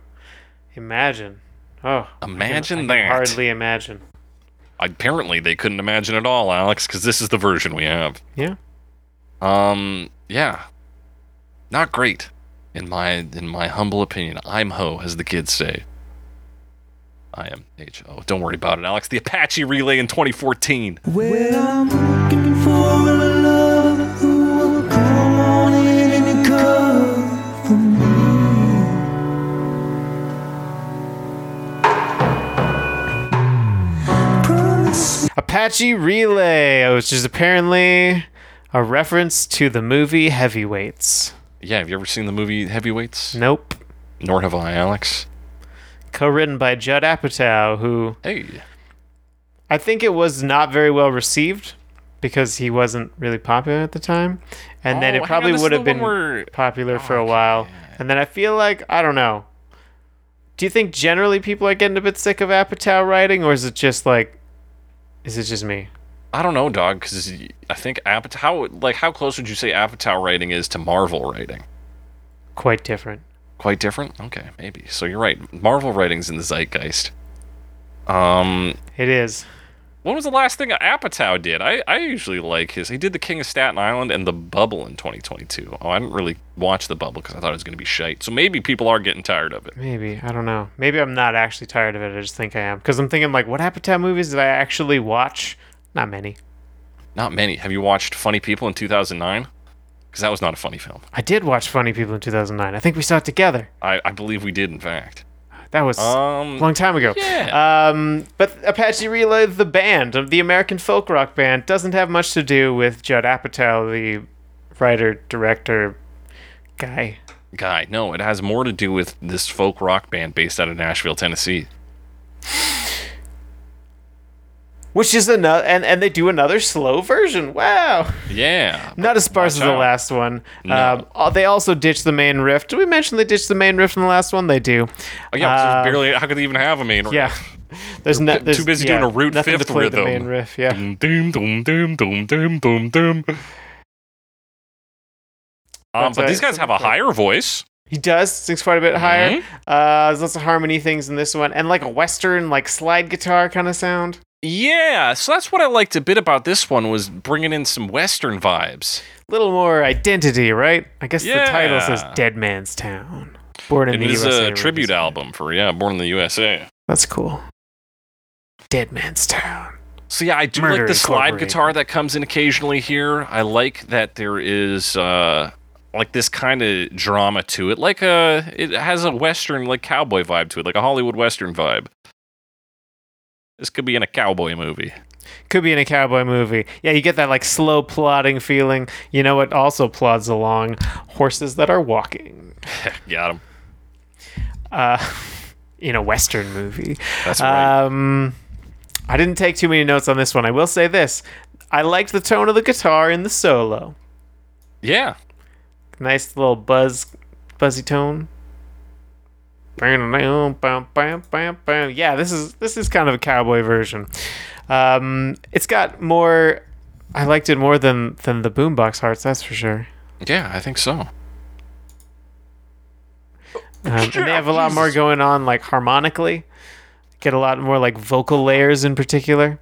B: Imagine. Oh,
A: Imagine
B: I can
A: that.
B: hardly imagine.
A: Apparently, they couldn't imagine it all, Alex, because this is the version we have.
B: Yeah.
A: Um, yeah, not great, in my in my humble opinion. I'm ho, as the kids say. I am H O. Don't worry about it, Alex. The Apache Relay in 2014.
C: Well,
B: Apache Relay, which is apparently a reference to the movie Heavyweights.
A: Yeah, have you ever seen the movie Heavyweights?
B: Nope.
A: Nor have I, Alex.
B: Co-written by Judd Apatow, who
A: Hey,
B: I think it was not very well received because he wasn't really popular at the time, and then
A: Oh,
B: it probably
A: on,
B: would have been
A: where-
B: popular for a oh, while. And then I feel like I don't know. Do you think generally people are getting a bit sick of Apatow writing, or is it just like, is it just me?
A: I don't know, dog, because I think Apatow. How like how close would you say Apatow writing is to Marvel writing?
B: Quite different.
A: Quite different. Okay, maybe. So you're right. Marvel writing's in the zeitgeist. Um,
B: It is.
A: When was the last thing Apatow did? I, I usually like his. He did The King of Staten Island and The Bubble in 2022. Oh, I didn't really watch The Bubble because I thought it was going to be shite. So maybe people are getting tired of it.
B: Maybe I don't know. Maybe I'm not actually tired of it. I just think I am because I'm thinking like, what Apatow movies did I actually watch? Not many.
A: Not many. Have you watched Funny People in 2009? Because that was not a funny film.
B: I did watch Funny People in 2009. I think we saw it together.
A: I, I believe we did, in fact.
B: That was
A: Um,
B: a long time ago.
A: yeah.
B: Um, but Apache Relay, the band, the American folk rock band, doesn't have much to do with Judd Apatow, the writer, director, guy.
A: Guy, no, it has more to do with this folk rock band based out of Nashville, Tennessee.
B: Which is another, and, and they do another slow version. Wow.
A: Yeah.
B: Not as sparse as the last one.
A: No.
B: Um, uh, they also ditched the main riff. Did we mention they ditched the main riff in the last one? They do.
A: Oh, yeah,
B: Uh,
A: barely. How could they even have a main?
B: Riff yeah. There's no,
A: too busy
B: yeah,
A: doing a root
B: nothing
A: fifth
B: to play
A: rhythm.
B: The main riff, yeah.
A: Doom, doom, doom, doom, doom, doom, doom. Um, but these guys have a higher voice.
B: He does sings quite a bit higher.
A: Mhm.
B: Uh, there's lots of harmony things in this one, and like a western, like slide guitar kind of sound.
A: Yeah, so that's what I liked a bit about this one was bringing in some Western vibes.
B: A little more identity, right? I guess the title says
A: Yeah.
B: Dead Man's Town. Born in
A: It
B: the
A: is
B: USA.
A: a tribute album for yeah, Born in the USA.
B: That's cool. Dead Man's Town.
A: So yeah, I do
B: Murder
A: like the slide guitar that comes in occasionally here. I like that there is uh like this kind of drama to it. Like a it has a western like cowboy vibe to it, like a Hollywood western vibe. This could be in a cowboy movie.
B: Could be in a cowboy movie. Yeah, you get that like slow plodding feeling. You know what also plods along? Horses that are walking.
A: Got him.
B: Uh, in a western movie.
A: That's right.
B: Um, I didn't take too many notes on this one. I will say this: I liked the tone of the guitar in the solo.
A: yeah.
B: Nice little buzz, buzzy tone. Yeah, this is this is kind of a cowboy version. Um, it's got more. I liked it more than than the Boombox Hearts. That's for sure.
A: Yeah, I think so.
B: Um, and they have a lot more going on, like harmonically. Get a lot more like vocal layers in particular,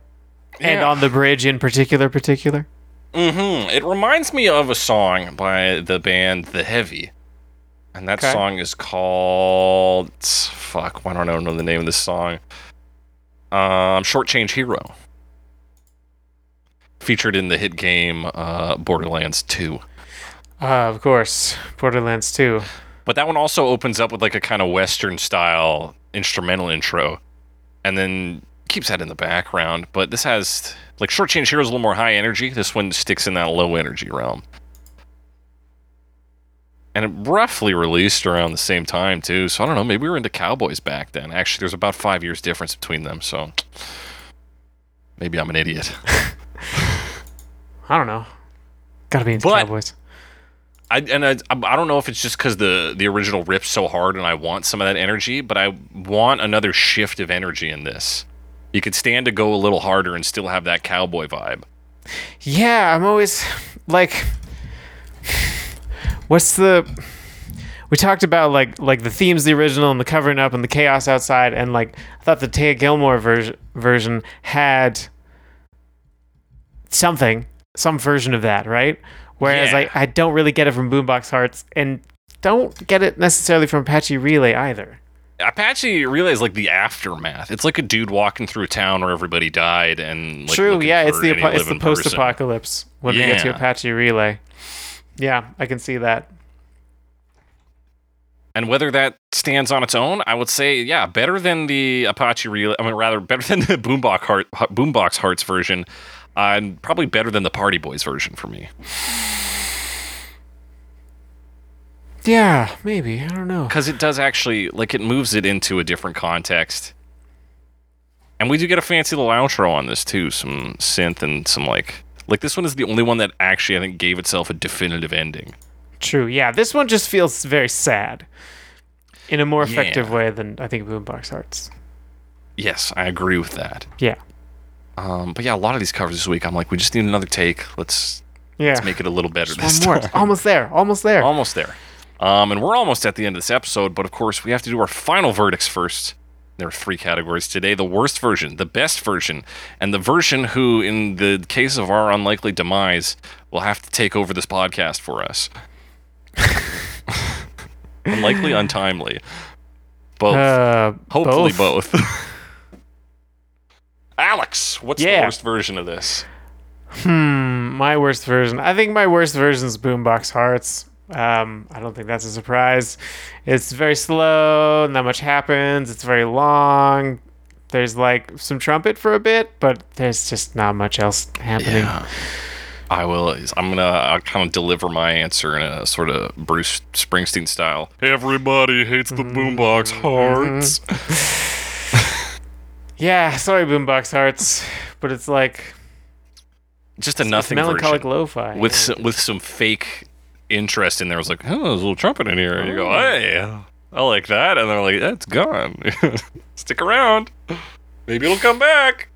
B: and
A: Yeah.
B: on the bridge in particular. Particular.
A: Mm-hmm. It reminds me of a song by the band The Heavy. And that
B: Okay.
A: song is called fuck, why don't I know the name of this song? Um Shortchange Hero. Featured in the hit game uh, Borderlands 2.
B: Uh, of course, Borderlands 2.
A: But that one also opens up with like a kind of western style instrumental intro and then keeps that in the background. But this has like Shortchange Hero is a little more high energy. This one sticks in that low energy realm. And it roughly released around the same time too. So I don't know, maybe we were into cowboys back then. Actually, there's about five years difference between them, so maybe I'm an idiot.
B: I don't know. Gotta be into
A: But-
B: Cowboys.
A: I and I, I don't know if it's just because the the original rips so hard and I want some of that energy, but I want another shift of energy in this. You could stand to go a little harder and still have that cowboy vibe.
B: Yeah, I'm always like, what's the? We talked about like like the themes, of the original, and the covering up, and the chaos outside, and like I thought the Thea Gilmore version version had something, some version of that, right? Whereas
A: Yeah.
B: I I don't really get it from Boombox Hearts, and don't get it necessarily from Apache Relay either.
A: Apache Relay is like the aftermath. It's like a dude walking through a town where everybody died and like,
B: True, yeah, it's the it's the post-apocalypse when we get to Apache Relay. Yeah, I can see that.
A: And whether that stands on its own, I would say, yeah, better than the Apache Relay. I mean, rather better than the Boombox Heart, Boombox Hearts version, uh, and probably better than the Party Boys version for me.
B: Yeah, maybe I don't know.
A: because it does actually like it moves it into a different context and we do get a fancy little outro on this too some synth and some like like this one is the only one that actually i think gave itself a definitive ending
B: True. Yeah, this one just feels very sad in a more effective
A: Yeah.
B: way than I think Boombox Hearts.
A: yes i agree with that
B: Yeah.
A: um but yeah a lot of these covers this week i'm like we just need another take let's
B: Yeah.
A: let's make it a little better
B: One
A: this
B: more. almost there. Almost there.
A: almost there um and we're almost at the end of this episode but of course we have to do our final verdicts first there are three categories today the worst version the best version and the version who in the case of our unlikely demise will have to take over this podcast for us unlikely untimely both
B: Uh,
A: hopefully
B: both.
A: both, alex what's
B: Yeah.
A: the worst version of this
B: Hmm, my worst version. I think my worst version is Boombox Hearts. Um, I don't think that's a surprise. It's very slow. Not much happens. It's very long. There's like some trumpet for a bit, but there's just not much else happening.
A: Yeah. I will. I'm gonna I'll kind of deliver my answer in a sort of Bruce Springsteen style. Everybody hates the boombox hearts.
B: Yeah, sorry, Boombox Hearts, but it's like
A: Just a nothing
B: melancholic
A: version
B: lo-fi.
A: with
B: yeah.
A: some, with some fake interest in there. I was like, oh, there's a little trumpet in here, and you go, oh. hey, I like that, and they're like, that's gone. Stick around. Maybe it'll come back.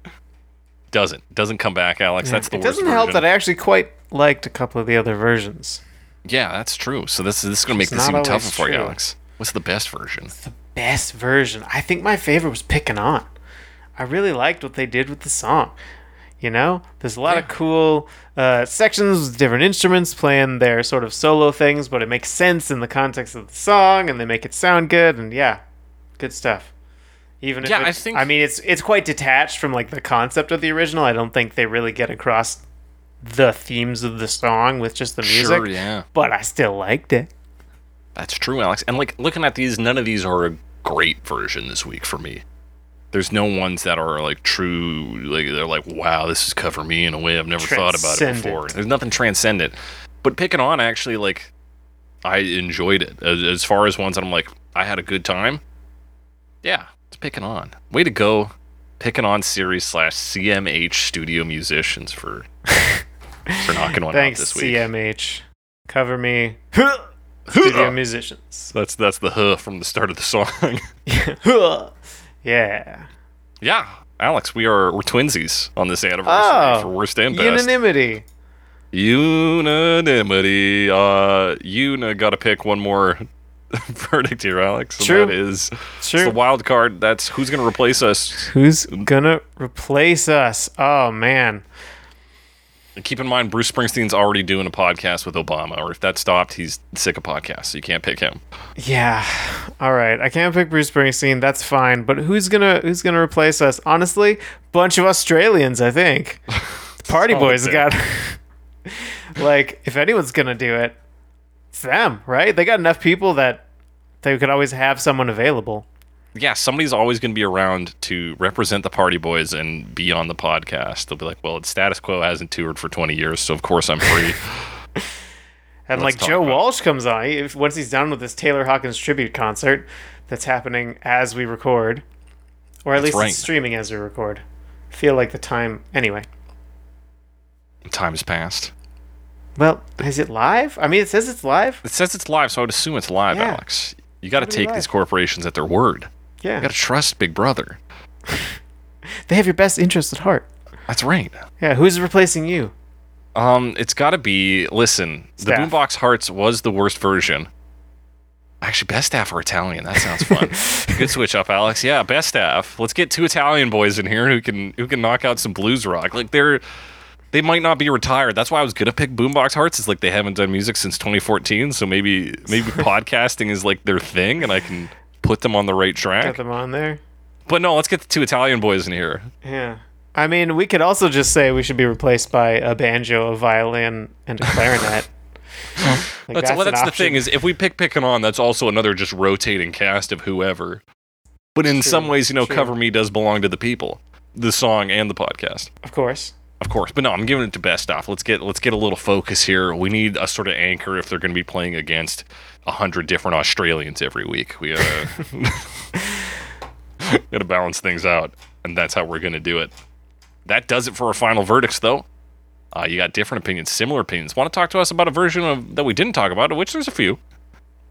A: Doesn't doesn't come back, Alex. That's the one
B: it
A: worst
B: doesn't help
A: version.
B: that I actually quite liked a couple of the other versions.
A: yeah, that's true. So this this is gonna make this even tougher for you. Alex. What's the best version?
B: The best version. I think my favorite was Picking On. I really liked what they did with the song. You know, there's a lot of cool uh, sections with different instruments playing their sort of solo things, but it makes sense in the context of the song, and they make it sound good. And yeah, good stuff. Even if
A: Yeah, I think-
B: I mean it's it's quite detached from like the concept of the original. I don't think they really get across the themes of the song with just the music.
A: Sure, yeah.
B: But I still liked it.
A: That's true, Alex. And like looking at these, none of these are a great version this week for me. There's no ones that are like true, like they're like, wow, this is cover me in a way I've never thought about it before. There's nothing transcendent. But picking on actually, like, I enjoyed it. As, as far as ones that I'm like, I had a good time. Yeah, it's picking on. Way to go, picking on series slash CMH studio musicians for for knocking one
B: Thanks,
A: out this week.
B: CMH. Cover me. Studio musicians.
A: That's that's the huh from the start of the song.
B: yeah.
A: Yeah, Alex, we are we're twinsies on this anniversary
B: Oh,
A: for worst and best.
B: Unanimity.
A: Unanimity. Uh, Una got to pick one more verdict here, Alex. and
B: True.
A: That is it's
B: True.
A: the wild card. That's who's going to replace us.
B: Who's gonna replace us? Oh man.
A: And keep in mind, Bruce Springsteen's already doing a podcast with Obama, or if that stopped, he's sick of podcasts, so you can't pick him.
B: Yeah. All right. I can't pick Bruce Springsteen. That's fine. But who's gonna who's gonna replace us? Honestly, bunch of Australians. I think. Party Boys got. like, if anyone's gonna do it, it's them, right? They got enough people that they could always have someone available.
A: Yeah, somebody's always going to be around to represent the Party Boys and be on the podcast. They'll be like, "Well, it's status quo hasn't toured for 20 years, so of course I'm free."
B: And
A: Let's
B: like Joe
A: it.
B: Walsh comes on if, once he's done with this Taylor Hawkins tribute concert that's happening as we record, or at
A: That's
B: least
A: right.
B: it's streaming as we record. Feel like the time anyway.
A: Time has passed.
B: Well, is it live? I mean, it says it's live.
A: It says it's live, so I would assume it's live,
B: Yeah.
A: Alex. You got to take
B: live.
A: these corporations at their word.
B: Yeah,
A: You got to trust Big Brother.
B: they have your best interest at heart.
A: That's right.
B: Yeah, who's replacing you?
A: Um, it's got to be. Listen,
B: Staff.
A: the Boombox Hearts was the worst version. Actually, best staff are Italian. That sounds fun. Good switch up, Alex. Yeah, best staff. Let's get two Italian boys in here who can who can knock out some blues rock. Like they're they might not be retired. That's why I was gonna pick Boombox Hearts. Is like they haven't done music since 2014, so maybe maybe podcasting is like their thing, and I can put them on the right
B: track.
A: track.
B: them on there.
A: But no, let's get the two Italian boys in here.
B: Yeah. I mean, we could also just say we should be replaced by a banjo, a violin, and a clarinet. Like,
A: That's, well, that's the thing is if we pick picking on, that's also another just rotating cast of whoever. But in
B: True,
A: some ways, you know,
B: true.
A: Cover Me does belong to the people, the song and the podcast,
B: of course.
A: Of course. But no, I'm giving it to best off. Let's get let's get a little focus here. We need a sort of anchor if they're going to be playing against hundred different Australians every week. We uh, got to balance things out, and that's how we're going to do it. That does it for our final verdicts, though. Uh, you got different opinions, similar opinions. Want to talk to us about a version of that we didn't talk about, which there's a few.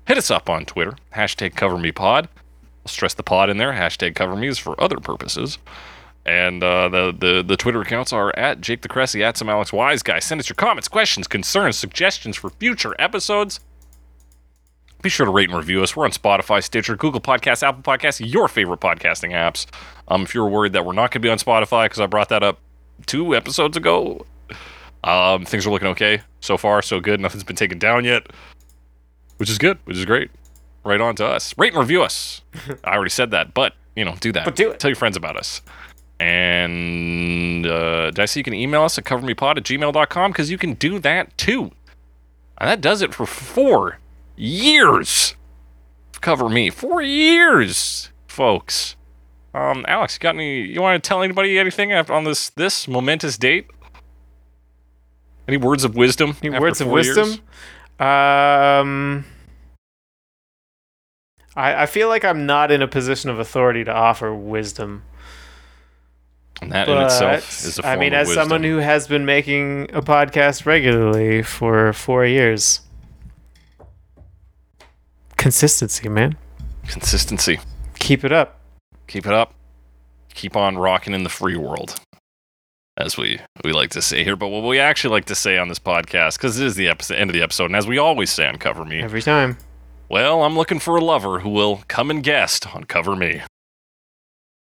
A: Hit us up on Twitter, hashtag CoverMePod. I'll stress the pod in there. Hashtag CoverMe is for other purposes. And uh, the, the the Twitter accounts are at Jake the Cressy, at some Alex Wise guy. Send us your comments, questions, concerns, suggestions for future episodes. Be sure to rate and review us. We're on Spotify, Stitcher, Google Podcasts, Apple Podcasts, your favorite podcasting apps. Um, if you're worried that we're not going to be on Spotify because I brought that up two episodes ago, um, things are looking okay so far. So good. Nothing's been taken down yet, which is good, which is great. Right on to us. Rate and review us. I already said that, but you know, do that.
B: But do it.
A: Tell your friends about us. And uh, did I say you can email us at covermepod at gmail.com? Because you can do that too. And that does it for four years. Cover me. Four years, folks. Um, Alex, you got any? You want to tell anybody anything after, on this this momentous date? Any words of wisdom?
B: Any words of
A: four years?
B: wisdom? Um, I, I feel like I'm not in a position of authority to offer wisdom.
A: And that in itself is a form
B: I mean, as
A: wisdom.
B: someone who has been making a podcast regularly for four years, consistency, man.
A: consistency.
B: Keep it up.
A: Keep it up. Keep on rocking in the free world, as we we like to say here. But what we actually like to say on this podcast, because it is the episode, end of the episode, and as we always say on Cover Me,
B: Every time.
A: well, I'm looking for a lover who will come and guest on Cover Me.